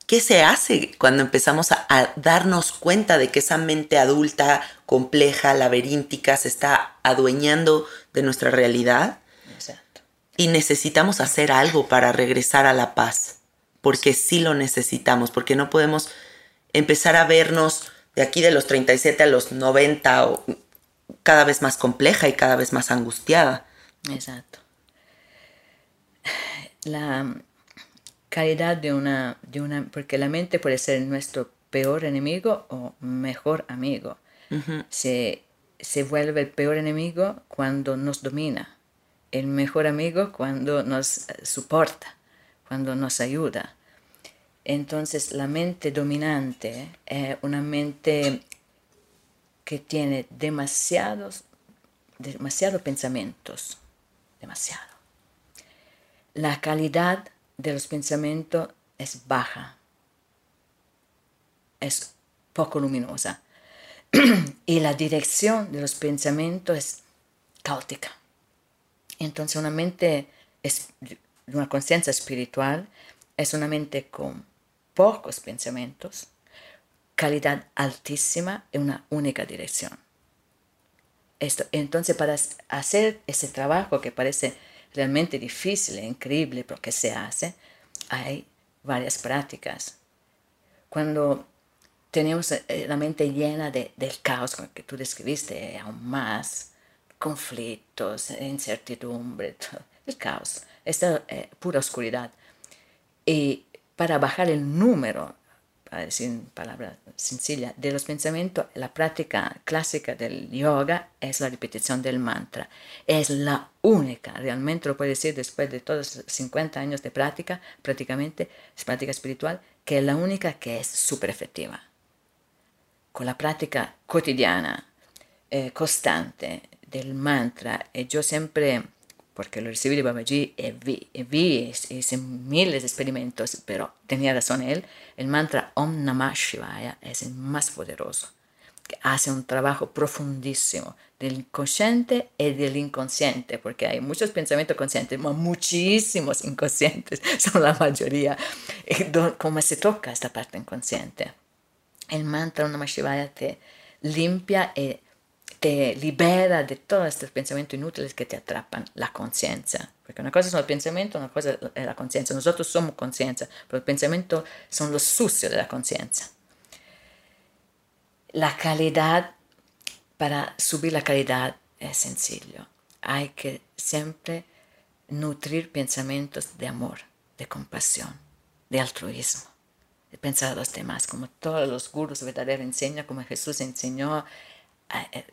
¿qué se hace cuando empezamos a, a darnos cuenta de que esa mente adulta, compleja, laberíntica, se está adueñando de nuestra realidad? Exacto. y necesitamos hacer algo para regresar a la paz, porque sí lo necesitamos, porque no podemos empezar a vernos de aquí de los 37 a los 90 o cada vez más compleja y cada vez más angustiada. Exacto. La calidad de una, de una, porque la mente puede ser nuestro peor enemigo o mejor amigo. se, se vuelve el peor enemigo cuando nos domina, el mejor amigo cuando nos eh, soporta, cuando nos ayuda. Entonces la mente dominante es una mente que tiene demasiados, demasiados pensamientos, demasiado. La calidad de los pensamientos es baja, es poco luminosa y la dirección de los pensamientos es caótica. Entonces una mente es una conciencia espiritual es una mente con pocos pensamientos, calidad altísima y una única dirección. Esto, entonces, para hacer ese trabajo que parece realmente difícil e increíble, pero que se hace, hay varias prácticas. Cuando tenemos eh, la mente llena de, del caos que tú describiste, aún más, conflictos, incertidumbre, el caos, esta eh, pura oscuridad. Y para bajar el número, para decir palabras sencillas, de los pensamientos, la práctica clásica del yoga es la repetición del mantra. Es la única, realmente lo puedo decir después de todos 50 años de práctica, prácticamente, es práctica espiritual, que es la única que es súper efectiva. Con la práctica cotidiana, eh, constante del mantra, y yo siempre porque lo recibí de Babaji y vi, y vi, hice miles de experimentos, pero tenía razón él, el mantra Om Namah Shivaya es el más poderoso. que hace un trabajo profundísimo del consciente y del inconsciente, porque hay muchos pensamientos conscientes, muchísimos inconscientes, son la mayoría. ¿Cómo se toca esta parte inconsciente? El mantra Namah Shivaya te limpia y te libera de todos estos pensamientos inútiles que te atrapan la conciencia. Porque una cosa son los pensamientos, una cosa es la conciencia. Nosotros somos conciencia, pero los pensamientos son los sucios de la conciencia. La calidad, para subir la calidad es sencillo. Hay que siempre nutrir pensamientos de amor, de compasión, de altruismo, de pensar a los demás, como todos los gurus verdaderos enseñan, como Jesús enseñó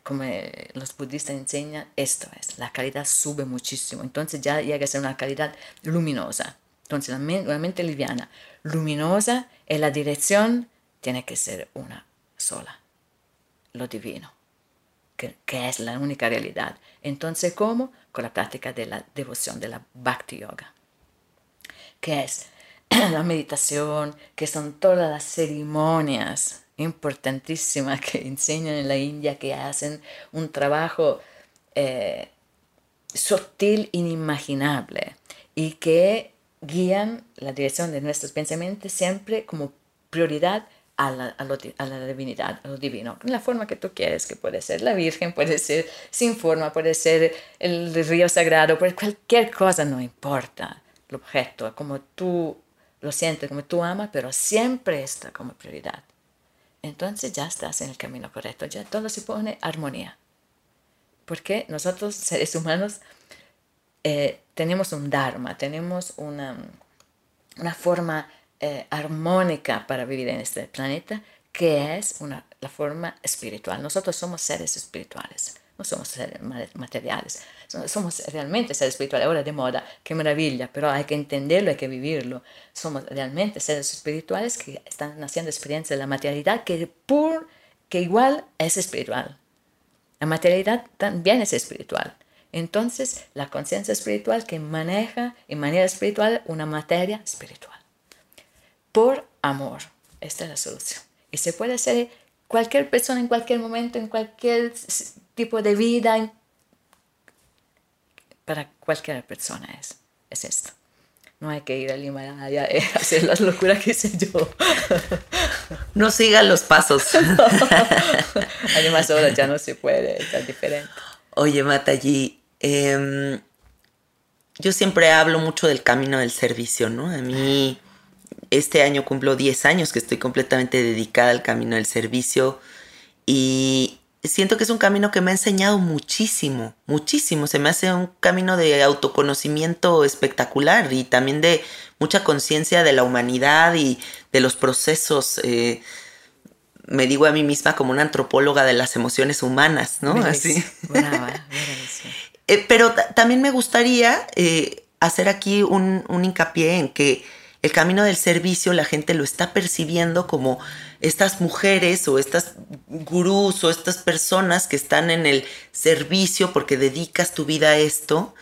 como eh, los budistas enseñan, esto es, la calidad sube muchísimo, entonces ya llega a ser una calidad luminosa. Entonces la, mente liviana, luminosa, y la dirección tiene que ser una sola, lo divino, que, que es la única realidad. Entonces, ¿cómo? Con la práctica de la devoción, de la bhakti yoga, que es la meditación, que son todas las ceremonias importantísimas que enseñan en la India, que hacen un trabajo eh, sutil, inimaginable y que guían la dirección de nuestros pensamientos siempre como prioridad a la, a, la, divinidad, a lo divino, en la forma que tú quieres, que puede ser la Virgen, puede ser sin forma, puede ser el río sagrado, cualquier cosa, no importa el objeto, como tú lo sientes, como tú amas, pero siempre está como prioridad entonces ya estás en el camino correcto, ya todo se pone armonía. Porque nosotros, seres humanos, eh, tenemos un dharma, tenemos una, una forma eh, armónica para vivir en este planeta, que es una, la forma espiritual. Nosotros somos seres espirituales, no somos seres materiales, somos realmente seres espirituales. Ahora de moda, qué maravilla, pero hay que entenderlo, hay que vivirlo. Somos realmente seres espirituales que están haciendo experiencia de la materialidad que, por, que igual es espiritual. La materialidad también es espiritual. Entonces, la conciencia espiritual que maneja en manera espiritual una materia espiritual. Por amor. Esta es la solución. Y se puede hacer cualquier persona en cualquier momento, en cualquier tipo de vida, para cualquier persona es, es esto. No hay que ir al Himalaya y hacer las locuras que hice yo. No siga los pasos. Además ahora ya no se puede, está diferente. Oye, Mataji, em, yo siempre hablo mucho del camino del servicio, ¿no? A mí este año cumplo 10 años que estoy completamente dedicada al camino del servicio y siento que es un camino que me ha enseñado muchísimo, muchísimo. Se me hace un camino de autoconocimiento espectacular y también de mucha conciencia de la humanidad y de los procesos. Eh, me digo a mí misma como una antropóloga de las emociones humanas, ¿no? Así. Eh, pero también me gustaría eh, hacer aquí un, un hincapié en que el camino del servicio la gente lo está percibiendo como estas mujeres o estas gurús o estas personas que están en el servicio porque dedicas tu vida a esto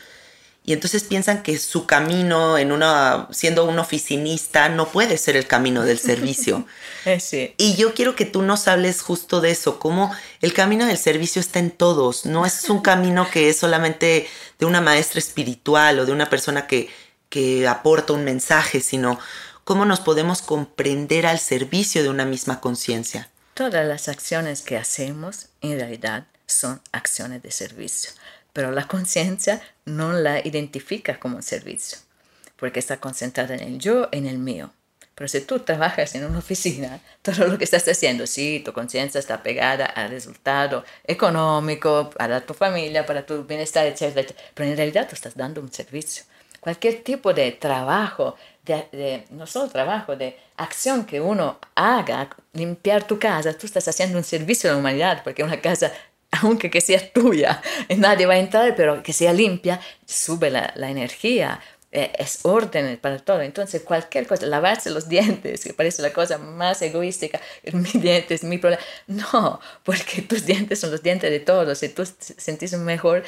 y entonces piensan que su camino en una siendo un oficinista no puede ser el camino del servicio. sí. Y yo quiero que tú nos hables justo de eso, cómo el camino del servicio está en todos, no es un camino que es solamente de una maestra espiritual o de una persona que que aporta un mensaje, sino cómo nos podemos comprender al servicio de una misma conciencia. Todas las acciones que hacemos en realidad son acciones de servicio, pero la conciencia no la identifica como un servicio, porque está concentrada en el yo, en el mío. Pero si tú trabajas en una oficina, todo lo que estás haciendo, sí, tu conciencia está pegada al resultado económico, para tu familia, para tu bienestar, etc. Pero en realidad tú estás dando un servicio. Cualquier tipo de trabajo de, no solo trabajo, de acción que uno haga, limpiar tu casa, tú estás haciendo un servicio a la humanidad, porque una casa, aunque que sea tuya, nadie va a entrar, pero que sea limpia, sube la, la energía, eh, es orden para todo. Entonces, cualquier cosa, lavarse los dientes, que parece la cosa más egoística, mis dientes, mi problema. No, porque tus dientes son los dientes de todos. Si tú sentís mejor,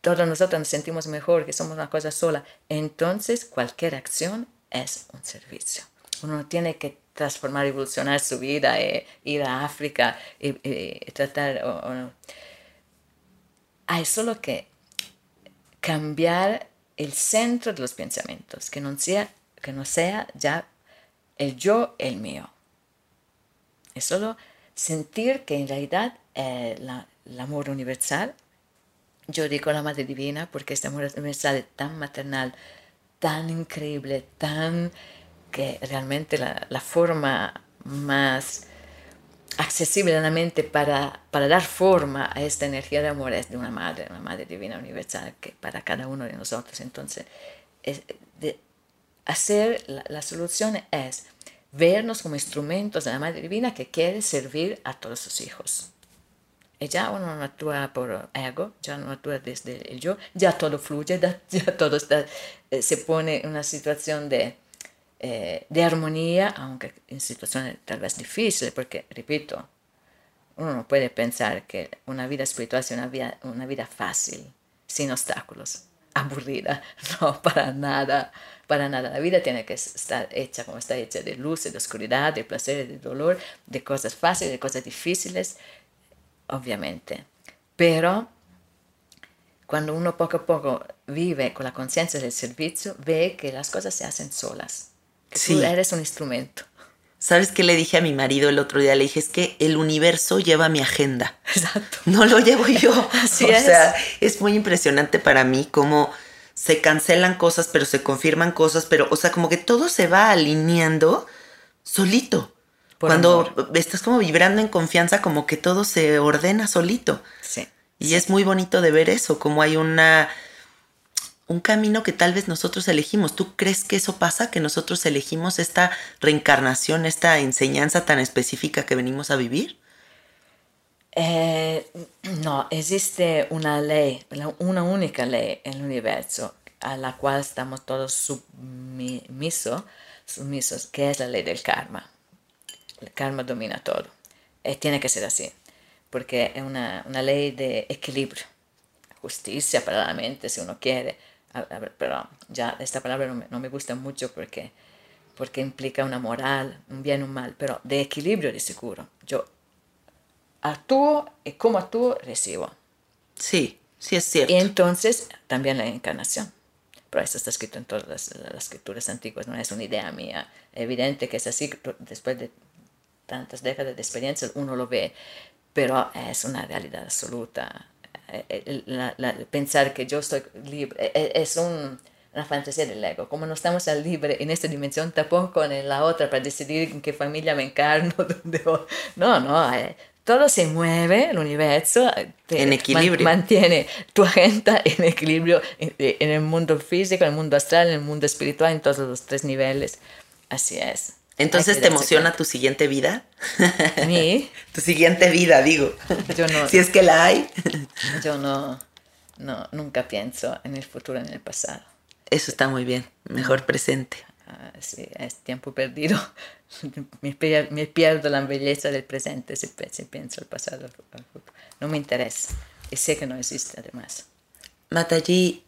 todos nosotros nos sentimos mejor, que somos una cosa sola. Entonces, cualquier acción es un servicio. Uno tiene que transformar, evolucionar su vida, e ir a África y, tratar... hay solo que cambiar el centro de los pensamientos, que no sea, que no sea ya el yo, el mío. Es solo sentir que en realidad eh, el amor universal, yo digo la Madre Divina porque este amor universal es tan maternal, tan increíble, tan que realmente la, la forma más accesible a la mente para, para, dar forma a esta energía de amor es de una madre, una madre divina universal que para cada uno de nosotros. Entonces, de hacer la, la, solución es vernos como instrumentos de la madre divina que quiere servir a todos sus hijos. Ya uno no actúa por ego, ya no actúa desde el yo, ya todo fluye, ya, todo está, eh, se pone en una situación de, eh, de armonía, aunque en situaciones tal vez difíciles, porque, repito, uno no puede pensar que una vida espiritual sea una vida, una vida fácil, sin obstáculos, aburrida, no, para nada, para nada. La vida tiene que estar hecha como está hecha, de luz, de oscuridad, de placer, de dolor, de cosas fáciles, de cosas difíciles, obviamente. Pero cuando uno poco a poco vive con la conciencia del servicio, ve que las cosas se hacen solas. Que tú eres un instrumento. ¿Sabes qué le dije a mi marido el otro día? Le dije, es que el universo lleva mi agenda. Exacto. No lo llevo yo. Así o sea, es muy impresionante para mí cómo se cancelan cosas, pero se confirman cosas, pero, o sea, como que todo se va alineando solito. Cuando estás como vibrando en confianza, como que todo se ordena solito. Sí. Y es muy bonito de ver eso, como hay una un camino que tal vez nosotros elegimos. ¿Tú crees que eso pasa? Que nosotros elegimos esta reencarnación, esta enseñanza tan específica que venimos a vivir? Eh, no, existe una ley, una única ley en el universo a la cual estamos todos sumisos, sumisos que es la ley del karma el karma domina todo. Eh, tiene que ser así, porque es una, una, ley de equilibrio, justicia para la mente si uno quiere, pero ya esta palabra no me, no me, gusta mucho porque, porque implica una moral, un bien, un mal, pero de equilibrio de seguro. Yo actúo y como actúo recibo. Sí, sí es cierto. Y entonces también la encarnación. Pero esto está escrito en todas las, las escrituras antiguas, no es una idea mía. Evidente que es así después de tantas décadas de experiencia, uno lo ve, pero es una realidad absoluta. Eh, eh, pensar que yo estoy libre eh, es una fantasía del ego. Como no estamos al libre en esta dimensión, tampoco en la otra para decidir en qué familia me encarno. no, no, todo se mueve, el universo en equilibrio. mantiene tu agenda en equilibrio en, en, el mundo físico, en el mundo astral, en el mundo espiritual, en todos los tres niveles. Así es. Entonces, ¿te emociona tu siguiente vida? ¿Mí? tu siguiente vida, digo. Yo no. si es que la hay. yo no, no, nunca pienso en el futuro, en el pasado. Eso está muy bien, mejor presente. Ah, sí, es tiempo perdido. Me, pierdo la belleza del presente si, pienso el pasado. No me interesa. Y sé que no existe además. Mataji,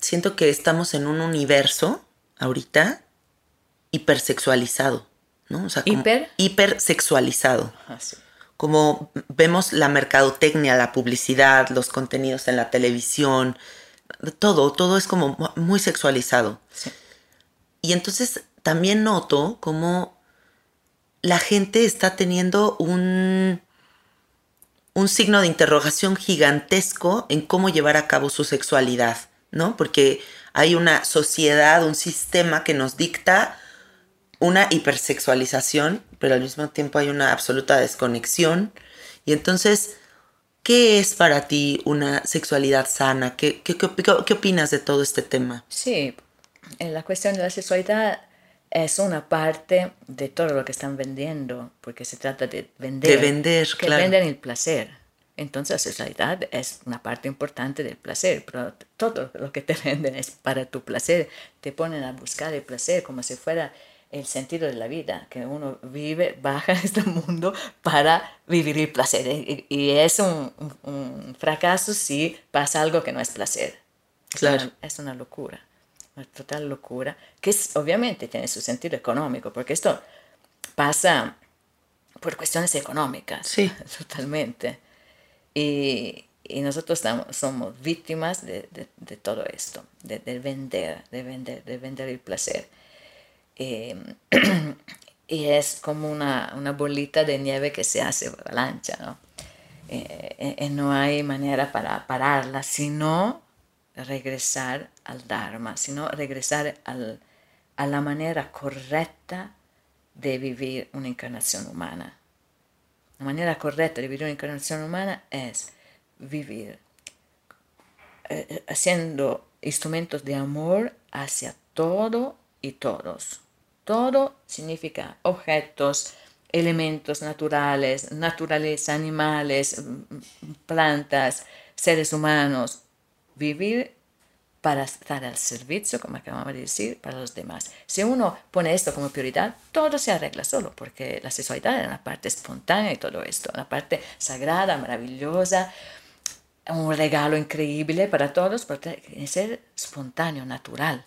siento que estamos en un universo ahorita hipersexualizado, ¿no? O sea, como ¿Hiper? hipersexualizado. Como vemos la mercadotecnia, la publicidad, los contenidos en la televisión, todo, todo es como muy sexualizado. Y entonces también noto como la gente está teniendo un, un signo de interrogación gigantesco en cómo llevar a cabo su sexualidad, ¿no? Porque hay una sociedad, un sistema que nos dicta una hipersexualización, pero al mismo tiempo hay una absoluta desconexión. Y entonces, ¿qué es para ti una sexualidad sana? ¿Qué, qué, qué, opinas de todo este tema? Sí, la cuestión de la sexualidad es una parte de todo lo que están vendiendo, porque se trata de vender. De vender, que venden el placer. Entonces la sexualidad es una parte importante del placer, pero todo lo que te venden es para tu placer. Te ponen a buscar el placer como si fuera el sentido de la vida, que uno vive, baja en este mundo para vivir el placer. Y, es un, un, fracaso si pasa algo que no es placer. Claro. Es una, locura. una total locura, que es, obviamente tiene su sentido económico, porque esto pasa por cuestiones económicas, Sí. totalmente. Y, y nosotros estamos, somos víctimas de, de- de todo esto, de, de vender, de vender, de vender el placer. Y, y es como una, una bolita de nieve que se hace avalancha, ¿no? Eh, y- y no hay manera para pararla, sino regresar al Dharma, sino regresar al- a la manera correcta de vivir una encarnación humana. La manera correcta de vivir una encarnación humana es vivir eh, haciendo instrumentos de amor hacia todo y todos. Todo significa objetos, elementos naturales, naturaleza, animales, mm, plantas, seres humanos. Vivir para estar al servicio, como acabamos de decir, para los demás. Si uno pone esto como prioridad, todo se arregla solo, porque la sexualidad es una parte espontánea y todo esto, una parte sagrada, maravillosa, un regalo increíble para todos, pero tiene que ser espontáneo, natural,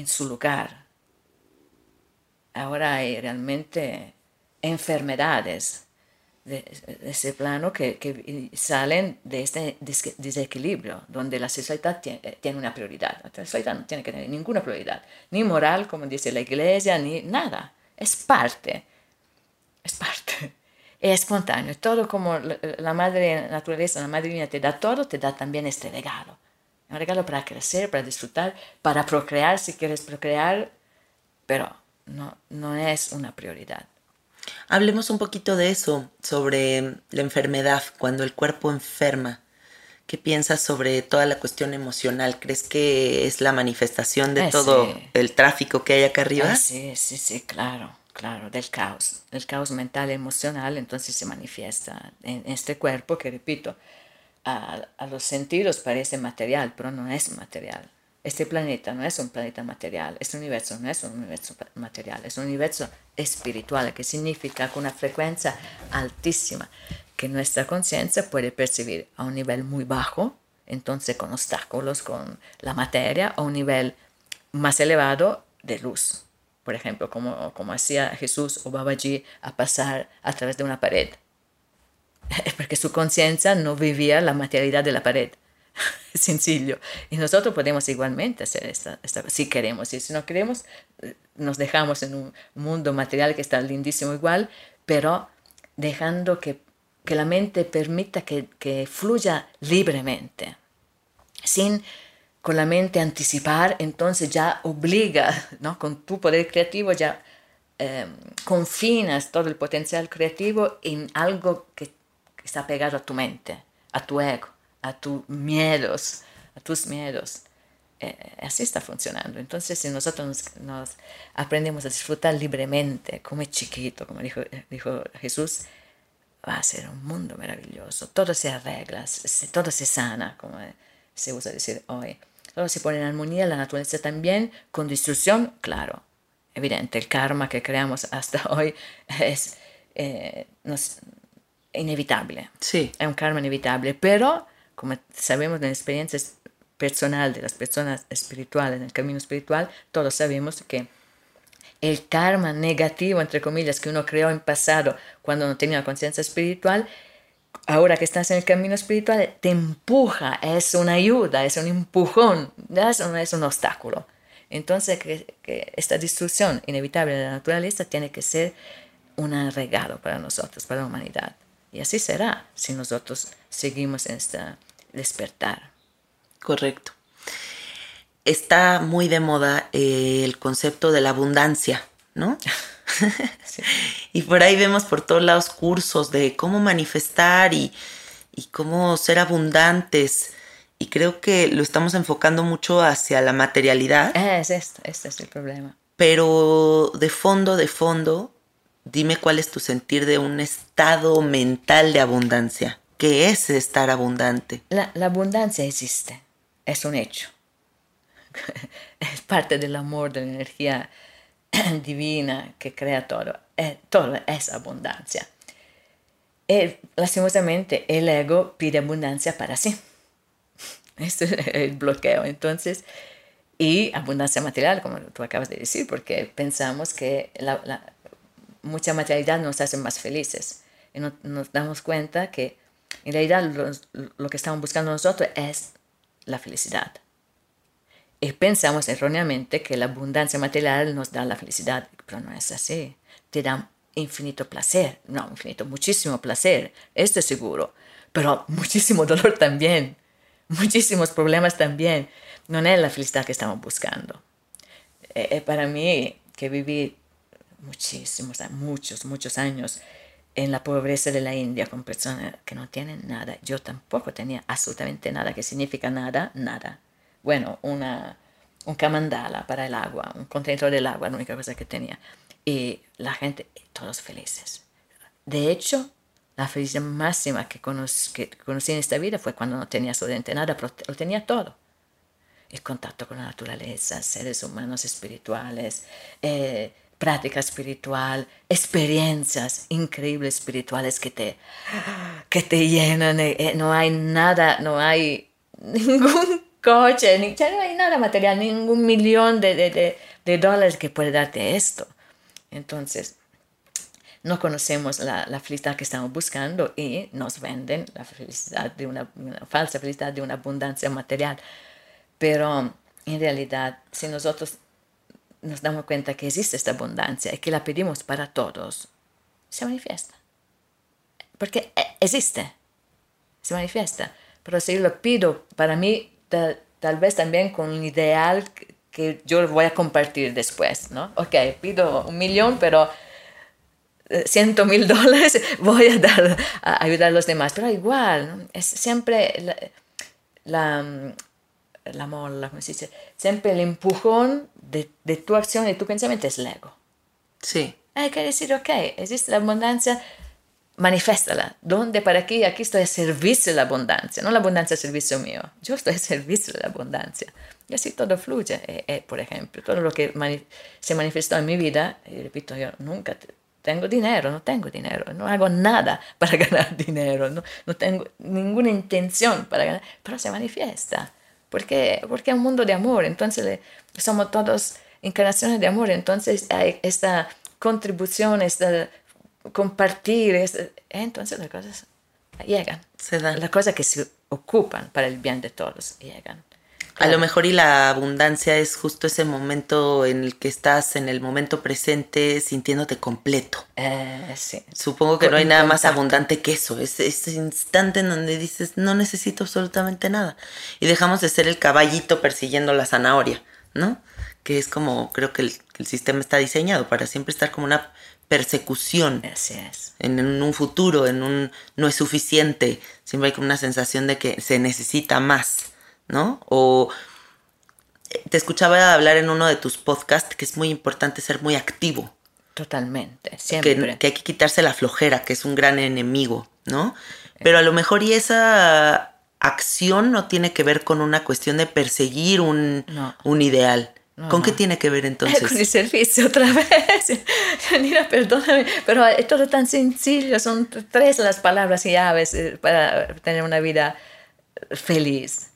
en su lugar. Ahora hay realmente enfermedades de, de ese plano que, que salen de este des- desequilibrio, donde la sexualidad tiene, tiene una prioridad. La sexualidad no tiene que tener ninguna prioridad, ni moral, como dice la iglesia, ni nada. Es parte, es parte. Es espontáneo. Todo como la madre naturaleza, la madre divina te da todo, te da también este regalo. Un regalo para crecer, para disfrutar, para procrear si quieres procrear, pero no, no es una prioridad. Hablemos un poquito de eso, sobre la enfermedad, cuando el cuerpo enferma. ¿Qué piensas sobre toda la cuestión emocional? ¿Crees que es la manifestación de Eh, todo sí. el tráfico que hay acá arriba? Ah, sí, sí, sí, claro, claro, del caos, del caos mental emocional, entonces se manifiesta en este cuerpo que, repito, a, los sentidos parece material, pero no es material. Este planeta no es un planeta material, este universo no es un universo material, es un universo espiritual, que significa con una frecuencia altísima, que nuestra conciencia puede percibir a un nivel muy bajo, entonces con obstáculos, con la materia, a un nivel más elevado de luz. Por ejemplo, como, como hacía Jesús o Babaji a pasar a través de una pared. Porque su conciencia no vivía la materialidad de la pared. Sencillo. Y nosotros podemos igualmente hacer esta, esta si queremos. Y si no queremos, eh, nos dejamos en un mundo material que está lindísimo igual, pero dejando que, que la mente permita que, que fluya libremente sin con la mente anticipar, entonces ya obliga, ¿no? con tu poder creativo ya eh, confinas todo el potencial creativo en algo que está pegado a tu mente, a tu ego, a tus miedos, a tus miedos. Eh, así está funcionando. Entonces, si nosotros nos, nos aprendemos a disfrutar libremente, como es chiquito, como dijo, dijo Jesús, va a ser un mundo maravilloso. Todo se arregla, se- todo se sana, como se usa decir hoy. Todo se pone en armonía, la naturaleza también, con destrucción, claro. Evidente, el karma que creamos hasta hoy es eh, nos- inevitable. Sí. Es un karma inevitable, pero como sabemos de la experiencia es- personal de las personas espirituales, en el camino espiritual, todos sabemos que el karma negativo, entre comillas, que uno creó en pasado cuando no tenía conciencia espiritual, ahora que estás en el camino espiritual, te empuja, es una ayuda, es un empujón, eso no es un obstáculo. Entonces, que, que esta destrucción inevitable de la naturaleza tiene que ser un regalo para nosotros, para la humanidad. Y así será si nosotros seguimos en este despertar. Correcto. Está muy de moda eh, el concepto de la abundancia, ¿no? Sí. Y por ahí vemos por todos lados cursos de cómo manifestar y, y cómo ser abundantes. Y creo que lo estamos enfocando mucho hacia la materialidad, Es esto, este es el problema. pero de fondo, de fondo, dime cuál es tu sentir de un estado mental de abundancia. ¿Qué es estar abundante? La, abundancia existe, es un hecho. es parte del amor, de la energía divina que crea todo. Eh, todo es abundancia. Y, lastimosamente, el ego pide abundancia para sí. Este es el bloqueo. Entonces, y abundancia material, como tú acabas de decir, porque pensamos que la, mucha materialidad nos hace más felices. Y no, nos damos cuenta que en realidad lo, que estamos buscando nosotros es la felicidad. Y pensamos erróneamente que la abundancia material nos da la felicidad, pero no es así. Te da infinito placer, no, infinito, muchísimo placer, esto es seguro, pero muchísimo dolor también, muchísimos problemas también. No es la felicidad que estamos buscando. Eh, para mí, que viví muchísimos, muchos, muchos años en la pobreza de la India con personas que no tienen nada. Yo tampoco tenía absolutamente nada. ¿Qué significa nada? Nada. Bueno, una, un camandala para el agua, un contenedor del agua, la única cosa que tenía. Y la gente, todos felices. De hecho, la felicidad máxima que conocí, que conocí en esta vida fue cuando no tenía absolutamente nada, pero lo tenía todo. El contacto con la naturaleza, seres humanos espirituales, eh, práctica espiritual, experiencias increíbles espirituales que te, que te llenan. Eh, eh, no hay nada, no hay ningún coche, no hay nada material, ningún millón de, de, de, dólares que puede darte esto. Entonces, no conocemos la, felicidad que estamos buscando y nos venden la felicidad de falsa felicidad de una abundancia material. Pero en realidad, si nosotros nos damos cuenta que existe esta abundancia y que la pedimos para todos, se manifiesta. Porque e, existe, se manifiesta. Pero si yo lo pido para mí, tal, vez también con un ideal que yo voy a compartir después, ¿no? Ok, pido un millón, pero eh, ciento mil dólares voy a dar a ayudar a los demás. Pero igual, es siempre la, la, la molla, come si dice, siempre el empujón de, de, tu acción y tu pensamiento es el ego. Sí. Hay que decir, ok, existe la abundancia, manifiéstala. ¿Dónde? ¿Para qué? Aquí estoy a servicio de la abundancia, no la abundancia a servicio mío. Yo estoy a servicio de la abundancia. Y así todo fluye. Eh, eh, por ejemplo, todo lo que mani se manifestó en mi vida, y repito, yo nunca tengo dinero, no tengo dinero, no hago nada para ganar dinero, no, no tengo ninguna intención para ganar, pero se manifiesta porque, porque es un mundo de amor, entonces somos todos encarnaciones de amor, entonces hay esta contribución, esta compartir, entonces las cosas llegan, se dan. las cosas que se ocupan para el bien de todos llegan. Claro. A lo mejor y la abundancia es justo ese momento en el que estás en el momento presente sintiéndote completo. Eh, sí. Supongo que no hay nada más abundante que eso, ese, ese instante en donde dices no necesito absolutamente nada y dejamos de ser el caballito persiguiendo la zanahoria, ¿no? Que es como creo que el, el sistema está diseñado para siempre estar como una persecución Así es. En, en, un futuro, en un no es suficiente, siempre hay como una sensación de que se necesita más. ¿No? O te escuchaba hablar en uno de tus podcasts que es muy importante ser muy activo. Totalmente, siempre. Que, que hay que quitarse la flojera, que es un gran enemigo, ¿no? Pero a lo mejor y esa acción no tiene que ver con una cuestión de perseguir un, no. un ideal. No, ¿Con no. qué tiene que ver entonces? Con el servicio otra vez. Janina, perdóname, pero es todo tan sencillo. Son tres las palabras y llaves eh, para tener una vida feliz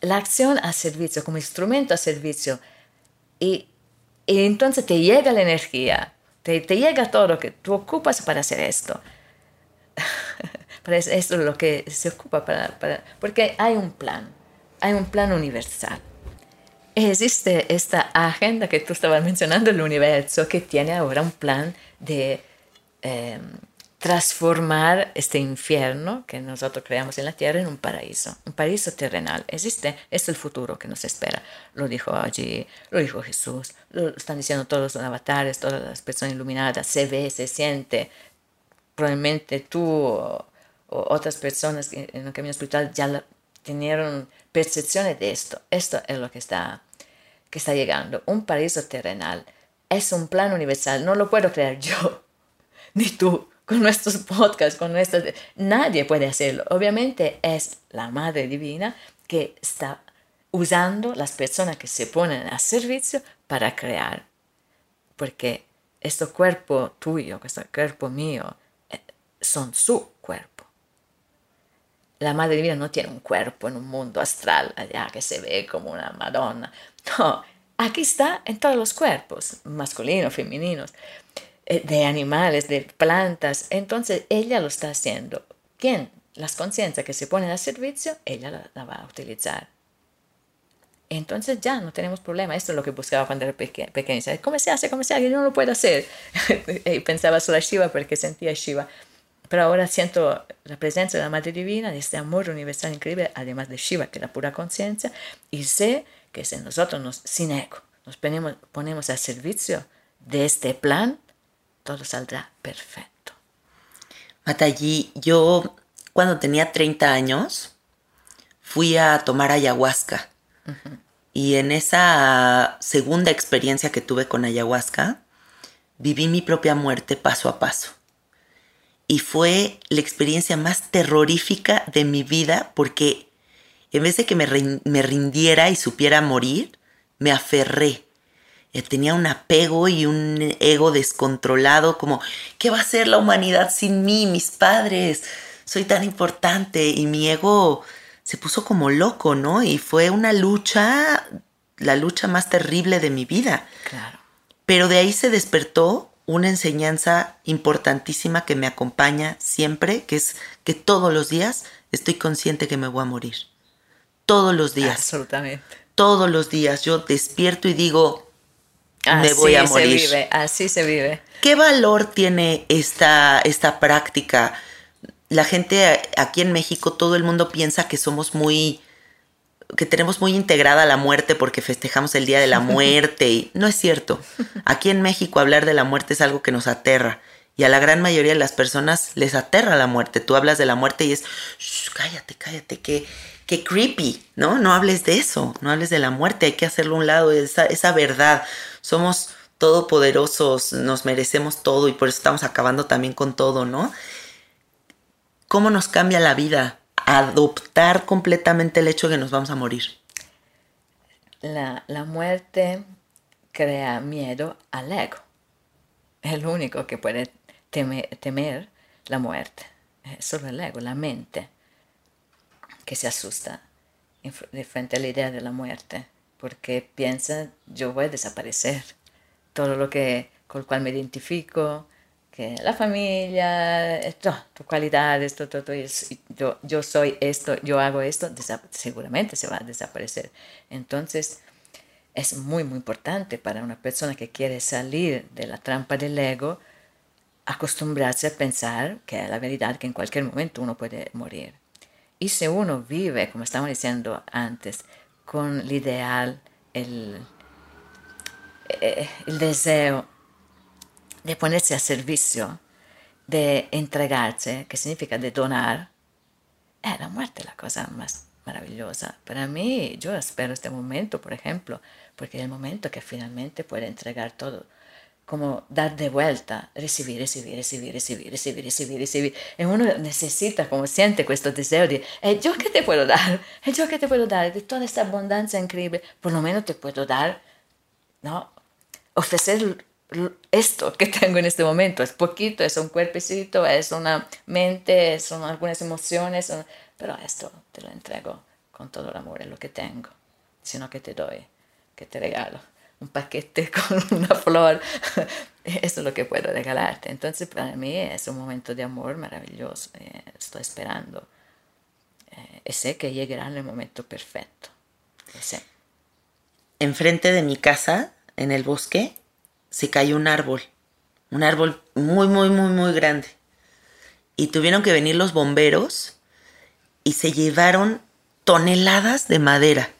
la acción a servicio, como instrumento a servicio. Y, y entonces te llega la energía, te, te, llega todo lo que tú ocupas para hacer esto. para esto es lo que se ocupa para, para, porque hay un plan, hay un plan universal. Existe esta agenda que tú estabas mencionando, el universo, que tiene ahora un plan de eh, transformar este infierno que nosotros creamos en la tierra en un paraíso, un paraíso terrenal. Existe, es el futuro que nos espera. Lo dijo allí, lo dijo Jesús, lo están diciendo todos los avatares, todas las personas iluminadas, se ve, se siente. Probablemente tú o, otras personas en el camino espiritual ya la, tenieron percepciones de esto. Esto es lo que está, que está llegando. Un paraíso terrenal es un plan universal. No lo puedo crear yo, ni tú con nuestros podcasts, con nuestras... Nadie puede hacerlo. Obviamente es la Madre Divina que está usando las personas que se ponen a servicio para crear. Porque este cuerpo tuyo, este cuerpo mío, son su cuerpo. la Madre Divina no tiene un cuerpo en un mundo astral allá que se ve como una Madonna. No, aquí está en todos los cuerpos, masculinos, femeninos, eh, de animales, de plantas. Entonces ella lo está haciendo. ¿Quién? Las conciencias que se ponen al servicio, ella la, va a utilizar. Entonces ya no tenemos problema. Esto es lo que buscaba cuando era pequeña. ¿Cómo se hace? ¿Cómo se hace? Yo no lo puedo hacer. y pensaba solo a Shiva porque sentía Shiva. Pero ahora siento la presencia de la Madre Divina, de este amor universal increíble, además de Shiva, que es la pura conciencia, y sé que si nosotros, nos, sin ego, nos ponemos, ponemos al servicio de este plan, todo saldrá perfecto. Matayi, yo cuando tenía 30 años fui a tomar ayahuasca. Y en esa segunda experiencia que tuve con ayahuasca, viví mi propia muerte paso a paso y fue la experiencia más terrorífica de mi vida porque en vez de que me, rindiera y supiera morir, me aferré. Eh, tenía un apego y un ego descontrolado, como, ¿qué va a ser la humanidad sin mí, mis padres? Soy tan importante y mi ego se puso como loco, ¿no? Y fue una lucha, la lucha más terrible de mi vida. Claro. Pero de ahí se despertó una enseñanza importantísima que me acompaña siempre, que es que todos los días estoy consciente que me voy a morir. Todos los días. Absolutamente. Todos los días yo despierto y digo, me voy a morir. Se vive, así se vive. ¿Qué valor tiene esta, esta práctica? La gente aquí en México, todo el mundo piensa que somos muy que tenemos muy integrada la muerte porque festejamos el Día de la Muerte y no es cierto. Aquí en México hablar de la muerte es algo que nos aterra y a la gran mayoría de las personas les aterra la muerte. Tú hablas de la muerte y es, cállate, cállate, qué, qué creepy, ¿no? No hables de eso, no hables de la muerte, hay que hacerlo a un lado, esa, esa verdad. Somos todopoderosos, nos merecemos todo y por eso estamos acabando también con todo, ¿no? ¿Cómo nos cambia la vida? adoptar completamente el hecho de que nos vamos a morir. La, muerte crea miedo al ego. Es el único que puede temer, la muerte. Es solo el ego, la mente, que se asusta de frente a la idea de la muerte, porque piensa, yo voy a desaparecer. Todo lo que, con el cual me identifico, que la familia, esto, tus cualidades, todo, todo, yo, yo soy esto, yo hago esto, seguramente se va a desaparecer. Entonces, es muy, muy importante para una persona que quiere salir de la trampa del ego, acostumbrarse a pensar que la verdad que en cualquier momento uno puede morir. Y si uno vive, como estamos diciendo antes, con el ideal, el, eh, el deseo de ponerse a servicio, de entregarse, que significa de donar, es la muerte la cosa más maravillosa. Para mí, yo espero este momento, por ejemplo, porque es el momento que finalmente puede entregar todo, como dar de vuelta, recibir, recibir, recibir, recibir, recibir, recibir, recibir. Y uno necesita, como siente questo deseo de, ¿eh, yo qué te puedo dar? ¿Eh, yo qué te puedo dar? De toda esta abundancia increíble, por lo menos te puedo dar, ¿no? Ofrecer esto que tengo en este momento. Es poquito, es un cuerpecito, es una mente, son algunas emociones, pero esto te lo entrego con todo el amor, es lo que tengo, sino que te doy, que te regalo un paquete con una flor. Eso es lo que puedo regalarte. Entonces para mí es un momento de amor maravilloso. Eh, estoy esperando. Eh, y sé que llegará en el momento perfecto. Enfrente de mi casa, en el bosque, se cayó un árbol, un árbol muy, muy, muy, muy grande. Y tuvieron que venir los bomberos y se llevaron toneladas de madera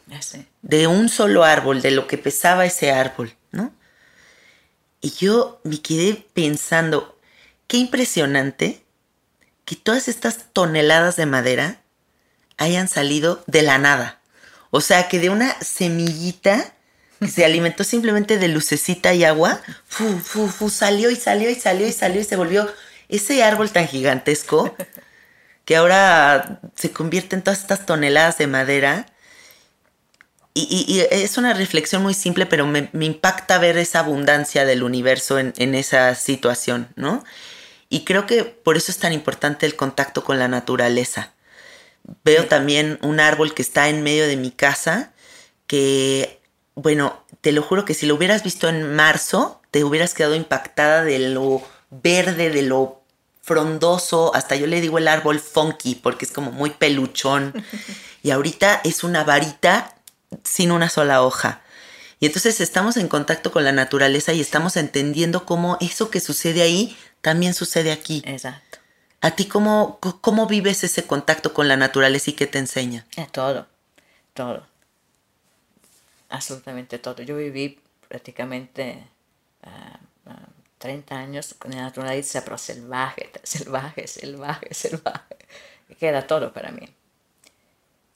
de un solo árbol, de lo que pesaba ese árbol, ¿no? Y yo me quedé pensando, qué impresionante que todas estas toneladas de madera hayan salido de la nada. O sea, que de una semillita que se alimentó simplemente de lucecita y agua, fu, fu, fu, salió y salió y salió y salió y se volvió ese árbol tan gigantesco que ahora se convierte en todas estas toneladas de madera. Y, es una reflexión muy simple, pero me, impacta ver esa abundancia del universo en, en esa situación, ¿no? Y creo que por eso es tan importante el contacto con la naturaleza. Veo también un árbol que está en medio de mi casa que, bueno, te lo juro que si lo hubieras visto en marzo, te hubieras quedado impactada de lo verde, de lo frondoso, hasta yo le digo el árbol funky porque es como muy peluchón. Y ahorita es una varita sin una sola hoja. Y entonces estamos en contacto con la naturaleza y estamos entendiendo cómo eso que sucede ahí también sucede aquí. Exacto. ¿A ti cómo, cómo vives ese contacto con la naturaleza y qué te enseña? Es todo, todo. Absolutamente todo. Yo viví prácticamente 30 ah, ah, años con la naturaleza, pero salvaje, salvaje, salvaje, salvaje. Que era todo para mí.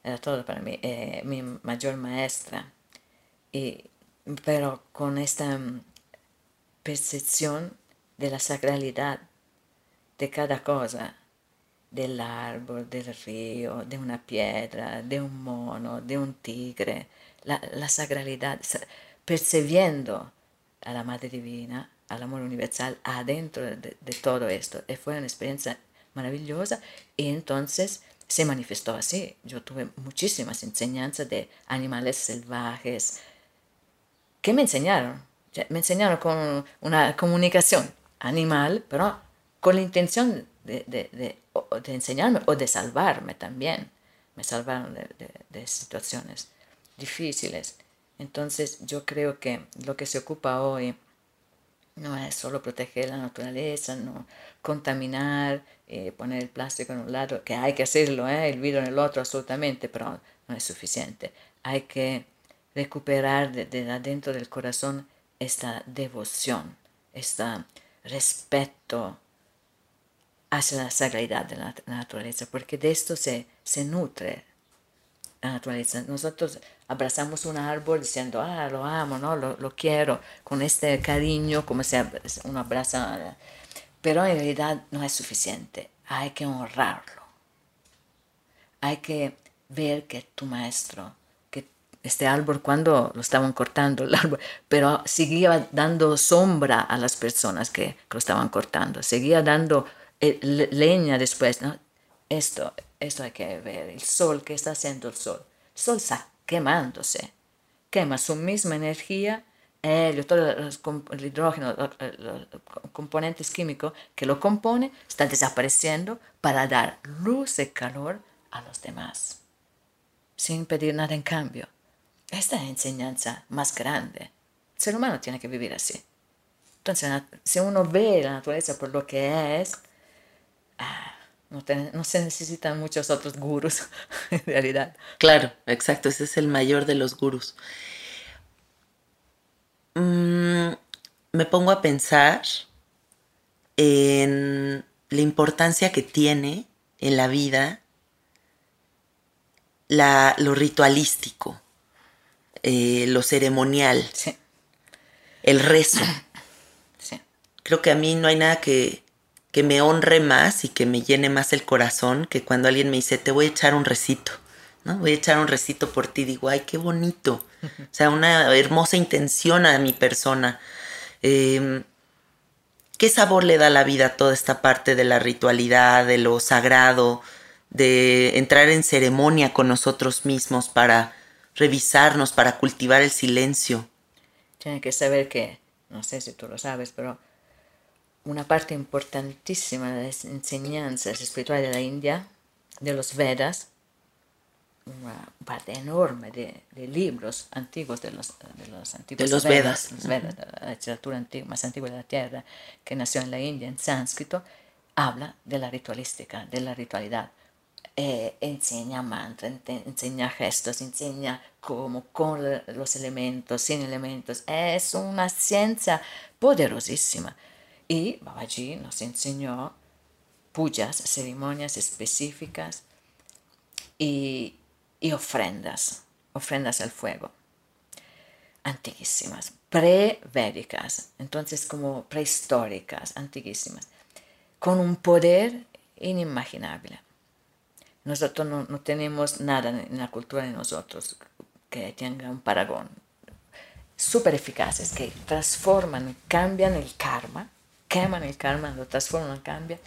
Era todo para mí. Eh, mi mayor maestra. Y, pero con esta mm, percepción de la sacralidad de cada cosa, del árbol, del río, de una piedra, de un mono, de un tigre, la, la sacralidad, percibiendo a la Madre Divina, al amor universal adentro de, todo esto. Y fue una experiencia maravillosa y entonces se manifestó así. Yo tuve muchísimas enseñanzas de animales salvajes que me enseñaron. Me enseñaron con una comunicación animal, pero con la intención de, de enseñarme o de salvarme también. Me salvaron de, situaciones difíciles. Entonces yo creo que lo que se ocupa hoy no es solo proteger la naturaleza, no contaminar, eh, poner el plástico en un lado, que hay que hacerlo, eh, el vidrio en el otro absolutamente, pero no es suficiente. Hay que recuperar desde de adentro del corazón esta devoción, este respeto hacia la sagralidad de la naturaleza, porque de esto se, se nutre la naturaleza. Nosotros abrazamos un árbol diciendo, ah, lo amo, ¿no? lo, lo quiero, con este cariño, como se uno abraza, pero en realidad no es suficiente, hay que honrarlo, hay que ver que tu maestro, que este árbol cuando lo estaban cortando, el árbol, pero seguía dando sombra a las personas que, lo estaban cortando, seguía dando eh, leña después, ¿no? Esto, esto hay que ver, el sol, ¿qué está haciendo el sol? El sol está quemándose, quema su misma energía, helio, todo el hidrógeno, los componentes químicos que lo compone, está desapareciendo para dar luz y calor a los demás, sin pedir nada en cambio. Esta es la enseñanza más grande. El ser humano tiene que vivir así. Entonces, si uno ve la naturaleza por lo que es, Ah, no, se necesitan muchos otros gurús, en realidad. Claro, exacto, ese es el mayor de los gurús. Mm, me pongo a pensar en la importancia que tiene en la vida la, lo ritualístico, eh, lo ceremonial, el rezo. Creo que a mí no hay nada que, que me honre más y que me llene más el corazón que cuando alguien me dice, te voy a echar un recito, ¿no? Voy a echar un recito por ti. Digo, ay, qué bonito. O sea, una hermosa intención a mi persona. Em, ¿Qué sabor le da a la vida toda esta parte de la ritualidad, de lo sagrado, de entrar en ceremonia con nosotros mismos para revisarnos, para cultivar el silencio? Tiene que saber que, no sé si tú lo sabes, pero una parte importantísima de las enseñanzas espirituales de la India, de los Vedas, una parte enorme de, libros antiguos de los, de los antiguos de los Vedas, Vedas, la literatura antigua, más antigua de la Tierra, que nació en la India en sánscrito, habla de la ritualística, de la ritualidad. Eh, enseña mantra, enseña gestos, enseña cómo con los elementos, sin elementos. Es una ciencia poderosísima. Y Babaji nos enseñó pujas, ceremonias específicas y, ofrendas, ofrendas al fuego, antiguísimas, prevédicas, entonces como prehistóricas, antiguísimas, con un poder inimaginable. Nosotros no, no, tenemos nada en la cultura de nosotros que tenga un paragón. Súper eficaces, que transforman, cambian el karma queman el karma, lo transforman, cambian,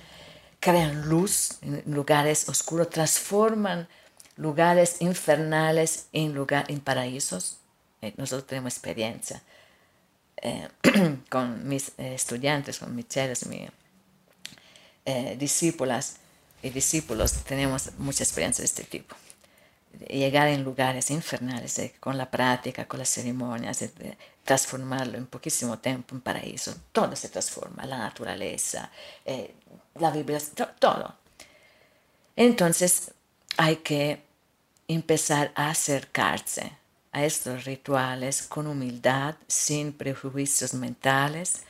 crean luz en lugares oscuros, transforman lugares infernales en, lugar, en paraísos. Eh, nosotros tenemos experiencia eh, con mis eh, estudiantes, con mis chelas, mis discípulas y discípulos, tenemos mucha experiencia de este tipo. Llegar en lugares infernales con la práctica, con las ceremonias, transformarlo en poquísimo tiempo en paraíso. Todo se transforma, la naturaleza, la vibración, todo. Entonces hay que empezar a acercarse a estos rituales con humildad, sin prejuicios mentales,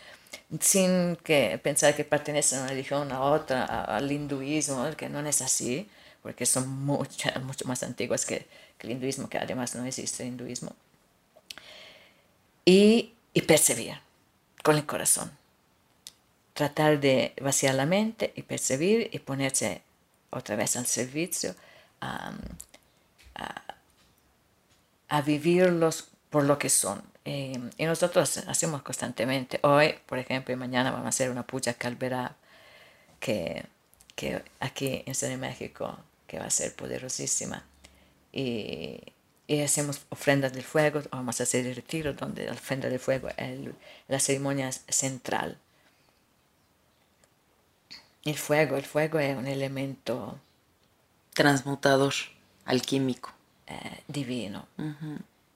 sin que pensar que pertenecen a una religión a otra, al hinduismo, que no es así, porque son mucho, mucho más antiguas que, el hinduismo, que además no existe hinduismo. Y, y percibir con el corazón. Tratar de vaciar la mente y percibir y ponerse otra vez al servicio a, vivirlos por lo que son. Eh, y nosotros hacemos constantemente. Hoy, por ejemplo, y mañana vamos a hacer una puya calverá que, que aquí en Ciudad de México, que va a ser poderosísima. Y, y hacemos ofrendas del fuego, vamos a hacer el retiro donde la ofrenda del fuego es la ceremonia central. El fuego, el fuego es un elemento transmutador alquímico. Eh, divino.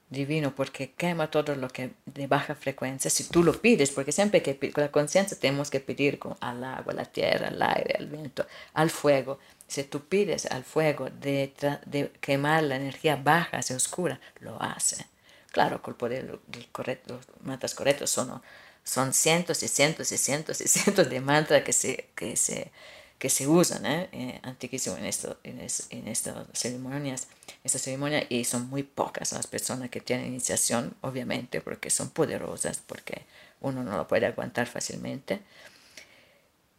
Divino porque quema todo lo que de baja frecuencia, si tú lo pides, porque siempre que con la conciencia tenemos que pedir con, al agua, la tierra, al aire, al viento, al fuego. Si tú pides al fuego de, de quemar la energía baja hacia oscura, lo hace. Claro, con el poder correcto, los mantras correctos son, son cientos y cientos y cientos y cientos de mantras que se, que se que se usan ¿eh? eh en, esto, en, en, estas ceremonias, estas ceremonias y son muy pocas las personas que tienen iniciación, obviamente, porque son poderosas, porque uno no lo puede aguantar fácilmente,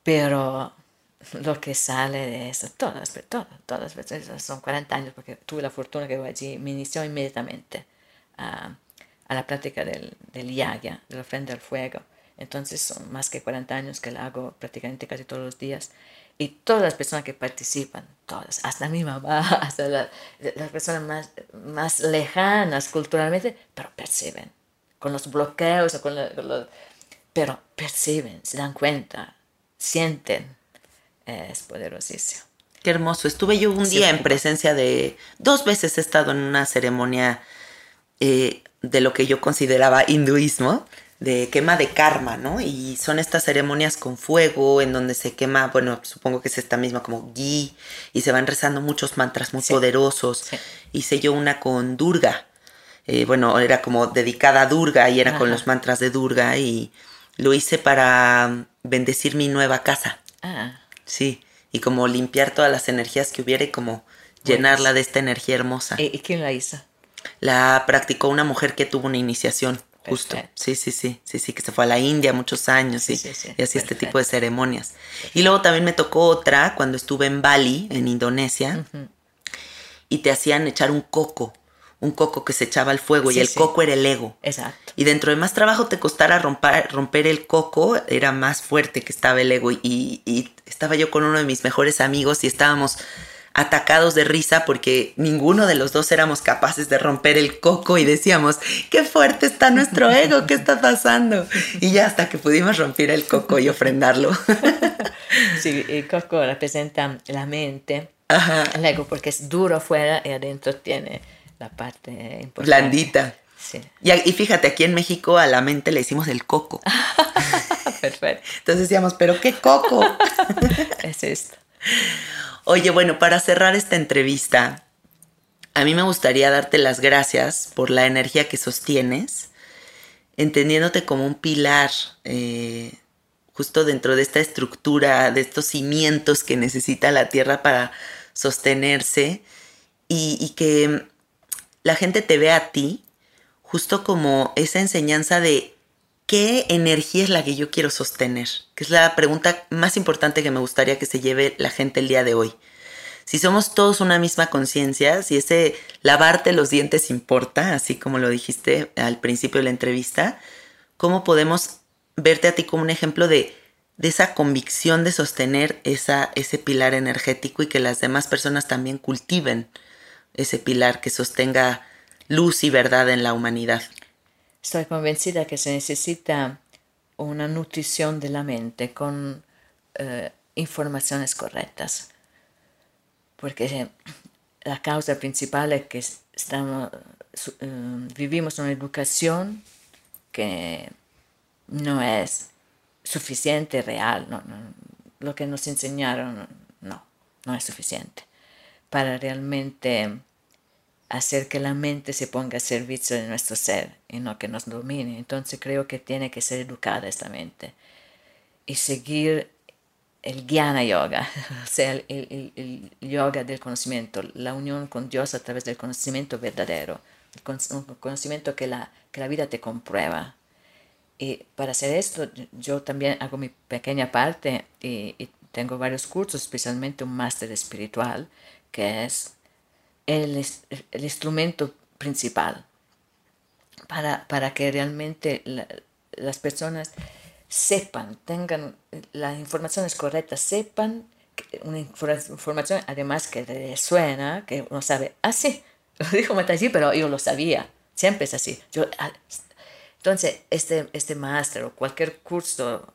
pero lo que sale de eso, todas, todas, todas, todas son 40 años, porque tuve la fortuna que allí, me inició inmediatamente a, la práctica del, del de la ofrenda al fuego, entonces son más que 40 años que la hago prácticamente casi todos los días. Y todas las personas que participan, todas, hasta mi mamá, hasta las personas más, más lejanas culturalmente, pero perciben, con los bloqueos, con, los, pero perciben, se dan cuenta, sienten, es poderosísimo. Qué hermoso. Estuve yo un día en presencia de, dos veces he estado en una ceremonia eh, de lo que yo consideraba hinduismo, de quema de karma, ¿no? Y son estas ceremonias con fuego en donde se quema, bueno, supongo que es esta misma como ghee y se van rezando muchos mantras muy poderosos. Hice yo una con Durga, eh, bueno, era como dedicada a Durga y era con los mantras de Durga y lo hice para bendecir mi nueva casa. Ah. Sí, y como limpiar todas las energías que hubiera y como llenarla de esta energía hermosa. ¿Y quién la hizo? La practicó una mujer que tuvo una iniciación. Justo. Sí, sí, sí, sí, sí, que se fue a la India muchos años y, y hacía este tipo de ceremonias. Y luego también me tocó otra cuando estuve en Bali, en Indonesia, y te hacían echar un coco, un coco que se echaba al fuego y el coco era el ego. Exacto. Y dentro de más trabajo te costara romper, romper el coco, era más fuerte que estaba el ego. Y, y estaba yo con uno de mis mejores amigos y estábamos atacados de risa porque ninguno de los dos éramos capaces de romper el coco y decíamos, qué fuerte está nuestro ego, ¿qué está pasando? Y ya hasta que pudimos romper el coco y ofrendarlo. Sí, el coco representa la mente, el ego porque es duro afuera y adentro tiene la parte importante. Blandita. Sí. Y, y fíjate, aquí en México a la mente le hicimos el coco. Perfecto. Entonces decíamos, pero ¿qué coco? es esto. Oye, bueno, para cerrar esta entrevista, a mí me gustaría darte las gracias por la energía que sostienes, entendiéndote como un pilar eh, justo dentro de esta estructura, de estos cimientos que necesita la Tierra para sostenerse y, y que la gente te vea a ti justo como esa enseñanza de ¿qué energía es la que yo quiero sostener? Que es la pregunta más importante que me gustaría que se lleve la gente el día de hoy. Si somos todos una misma conciencia, si ese lavarte los dientes importa, así como lo dijiste al principio de la entrevista, ¿cómo podemos verte a ti como un ejemplo de de esa convicción de sostener esa, ese pilar energético y que las demás personas también cultiven ese pilar que sostenga luz y verdad en la humanidad. Estoy convencida que se necesita una nutrición de la mente con eh, informaciones correctas, porque la causa principal es que estamos, eh, vivimos una educación que no es suficiente, real, no, lo que nos enseñaron no, no es suficiente para realmente hacer que la mente se ponga a servicio de nuestro ser y no que nos domine. Entonces creo que tiene que ser educada esta mente y seguir el Jnana Yoga, o sea, el, yoga del conocimiento, la unión con Dios a través del conocimiento verdadero, un conocimiento que la, que la vida te comprueba. Y para hacer esto, yo también hago mi pequeña parte y, y tengo varios cursos, especialmente un máster espiritual, que es el, el instrumento principal para, para que realmente las personas sepan, tengan las informaciones correctas, sepan una información además que resuena, que uno sabe, ah, sí, lo dijo allí pero yo lo sabía, siempre es así. Yo, ah, entonces, este, este máster o cualquier curso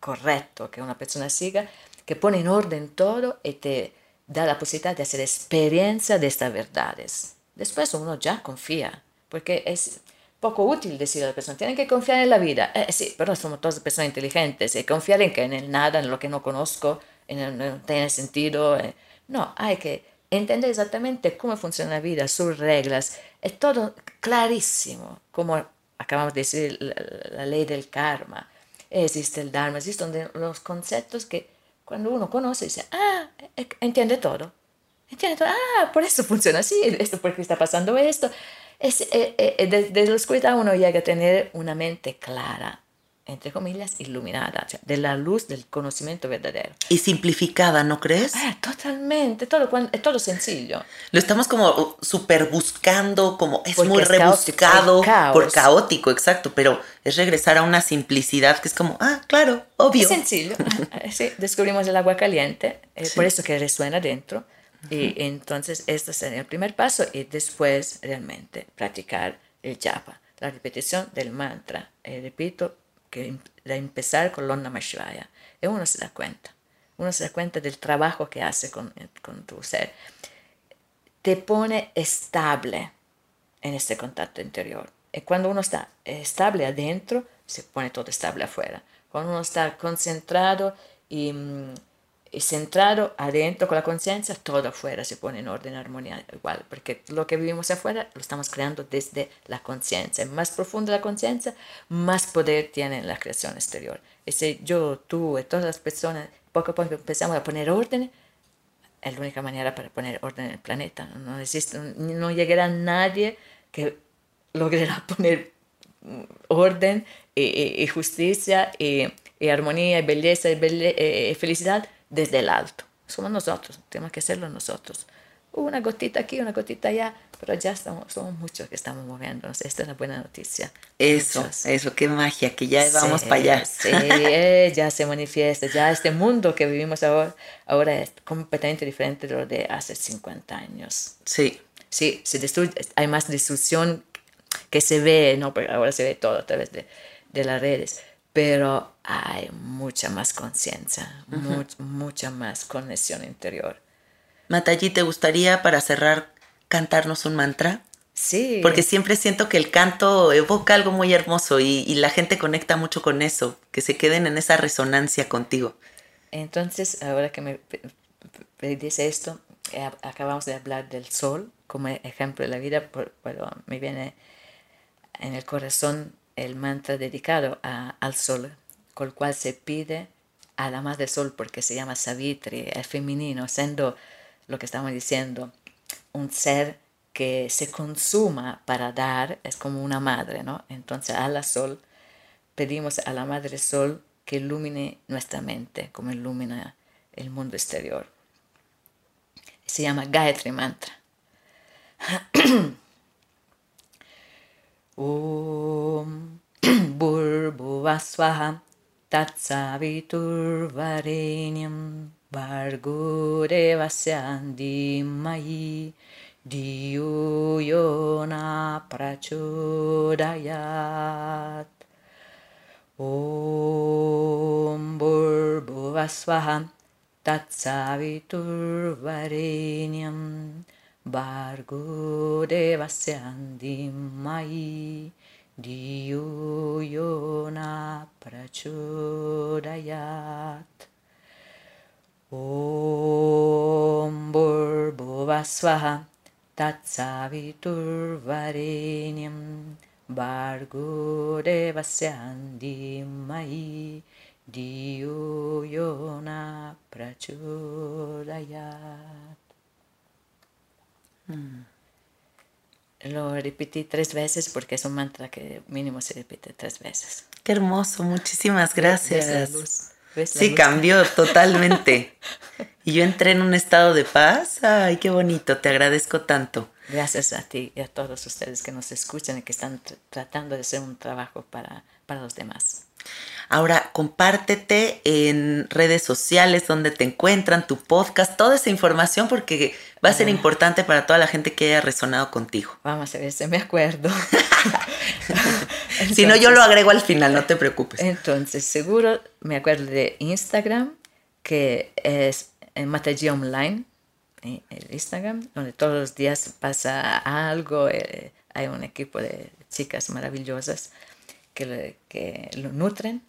correcto que una persona siga, que pone en orden todo y te da la posibilidad de hacer experiencia de estas verdades. Después uno ya confía, porque es poco útil decir a la persona, tienen que confiar en la vida. Eh, sí, pero somos todas personas inteligentes y confiar en que en el nada, en lo que no conozco, en no tiene sentido. Eh. No, hay que entender exactamente cómo funciona la vida, sus reglas. Es todo clarísimo, como acabamos de decir, la, ley del karma. Existe el Dharma, existen los conceptos que cuando uno conoce, dice, ah, e, entiende todo. Entiende todo. Ah, por eso funciona así, esto porque está pasando esto. Es, eh, eh, desde la oscuridad uno llega a tener una mente clara, entre comillas, iluminada, de la luz del conocimiento verdadero. Y simplificada, ¿no crees? Ah, totalmente, todo, es todo sencillo. Lo estamos como uh, super buscando, como es muy rebuscado, por caótico, exacto, pero es regresar a una simplicidad que es como, ah, claro, obvio. Es sencillo. Sí, descubrimos el agua caliente, eh, por eso que resuena dentro. Y entonces este sería el primer paso y después realmente practicar el japa, la repetición del mantra. Y repito, que de empezar con Lonna Mashivaya. Y uno se da cuenta, uno se da cuenta del trabajo que hace con, con tu ser. Te pone estable en este contacto interior. Y cuando uno está estable adentro, se pone todo estable afuera. Cuando uno está concentrado y mm, centrado adentro con la conciencia, todo afuera se pone en orden, armonía igual, porque lo que vivimos afuera lo estamos creando desde la conciencia. Más profunda la conciencia, más poder tiene la creación exterior. Y si yo, tú y todas las personas poco a poco empezamos a poner orden, es la única manera para poner orden en el planeta. No existe, no llegará nadie que logrará poner orden y, justicia y, armonía y belleza y, y felicidad desde el alto. Somos nosotros, tenemos que hacerlo nosotros. Una gotita aquí, una gotita allá, pero ya estamos, somos muchos que estamos moviéndonos. Esta es una buena noticia. Eso, eso, qué magia, que ya vamos para allá. Sí, eh, ya se manifiesta, ya este mundo que vivimos ahora, ahora es completamente diferente de lo de hace 50 años. Sí. Sí, se destruye, hay más destrucción que se ve, ¿no? Porque ahora se ve todo a través de, de las redes pero hay mucha más conciencia, mucha más conexión interior. Matayi, ¿te gustaría para cerrar cantarnos un mantra? Sí. Porque siempre siento que el canto evoca algo muy hermoso y, la gente conecta mucho con eso, que se queden en esa resonancia contigo. Entonces, ahora que me dice esto, eh, acabamos de hablar del sol como ejemplo de la vida, pero me viene en el corazón el mantra dedicado al sol, con el cual se pide a la madre sol, porque se llama Savitri, es femenino, siendo lo que estamos diciendo, un ser que se consuma para dar, es como una madre, ¿no? Entonces a la sol pedimos a la madre sol que ilumine nuestra mente, como ilumina el mundo exterior. Se llama Gayatri Mantra. ॐ भूर्भुवस्वः तत् धियो यो न प्रचोदयात्। ॐ भूर्भुवस्वः तत् सावितुर्वरेण्यम् Bargo Devasya Dhimahi Diyo Yona Prachodayat Om Bhurbhuvasvaha Tatsaviturvarenyam Bargo Devasya Dhimahi Diyo Yona Prachodayat Lo repetí tres veces porque es un mantra que mínimo se repite tres veces. Qué hermoso, muchísimas ¿Ves la gracias. Sí, luz? cambió totalmente. Y yo entré en un estado de paz. Ay, qué bonito, te agradezco tanto. Gracias a ti y a todos ustedes que nos escuchan y que están tr- tratando de hacer un trabajo para, para los demás. Ahora, compártete en redes sociales donde te encuentran, tu podcast, toda esa información porque va a ser importante para toda la gente que haya resonado contigo. Vamos a ver si me acuerdo. Si no, yo lo agrego al final, no te preocupes. Entonces, seguro me acuerdo de Instagram, que es en Mataji Online, eh, el Instagram, donde todos los días pasa algo. eh, hay un equipo de chicas maravillosas que, que lo nutren.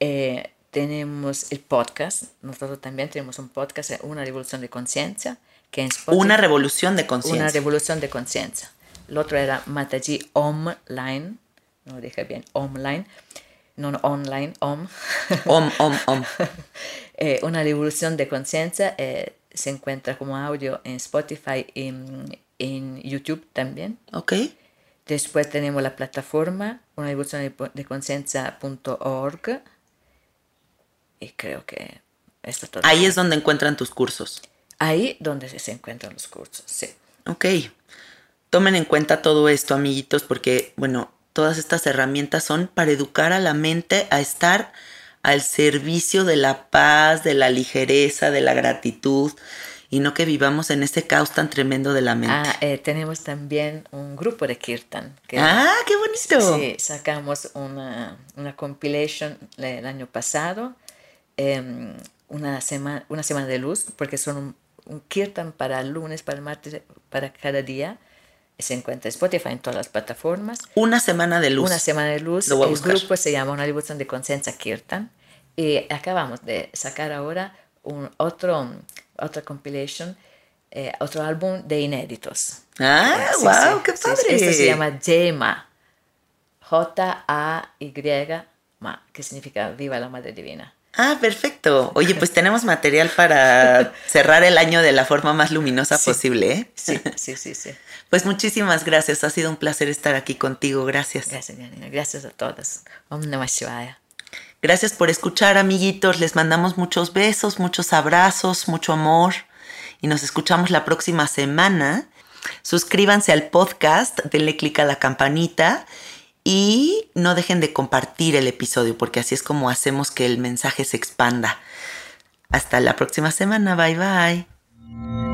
Eh, tenemos el podcast, nosotros también tenemos un podcast, eh, Una Revolución de Conciencia, que en Spotify- Una revolución de una conciencia. revolución de conciencia. El otro era Mataji Online, no dije bien, online, no, no online, om. Om, om, om. Eh, una revolución de conciencia eh, se encuentra como audio en Spotify y en, en YouTube también. ¿Ok? Después tenemos la plataforma, una revolución de, conciencia.org. Y creo que esto es todo. Ahí es donde encuentran tus cursos. Ahí donde se encuentran los cursos, sí. Ok. Tomen en cuenta todo esto, amiguitos, porque, bueno, todas estas herramientas son para educar a la mente a estar al servicio de la paz, de la ligereza, de la gratitud, y no que vivamos en ese caos tan tremendo de la mente. Ah, eh, tenemos también un grupo de Kirtan. Que Ah, qué bonito. Sí, sacamos una, una compilation el año pasado, em, una, semana, una semana de luz, porque son un, un kirtan para el lunes, para el martes, para cada día. Se encuentra en Spotify, en todas las plataformas. Una semana de luz. Una semana de luz. Lo voy a el buscar. grupo se llama Una Devoción de Conciencia Kirtan. Y acabamos de sacar ahora un otro, otra compilation, eh, otro álbum de inéditos. Ah, Sí, wow, sí, qué padre. sí. Este se llama Yema. J-A-Y-Ma, que significa Viva la Madre Divina. Ah, perfecto. Oye, pues tenemos material para cerrar el año de la forma más luminosa Sí. posible, ¿eh? Sí, sí, sí, sí. Pues muchísimas gracias. Ha sido un placer estar aquí contigo. Gracias. Gracias, Janina. Gracias a todos. Om Namah Shivaya. Gracias por escuchar, amiguitos. Les mandamos muchos besos, muchos abrazos, mucho amor. Y nos escuchamos la próxima semana. Suscríbanse al podcast, denle clic a la campanita y no dejen de compartir el episodio porque así es como hacemos que el mensaje se expanda. Hasta la próxima semana. Bye bye.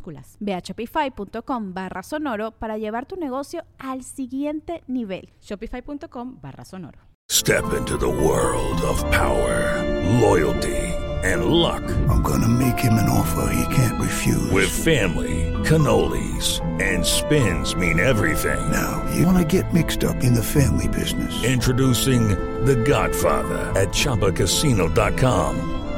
Ve a shopify.com barra sonoro para llevar tu negocio al siguiente nivel. Shopify.com barra sonoro. Step into the world of power, loyalty, and luck. I'm gonna make him an offer he can't refuse. With family, cannolis, and spins mean everything. Now, you wanna get mixed up in the family business. Introducing The Godfather at ChumbaCasino.com.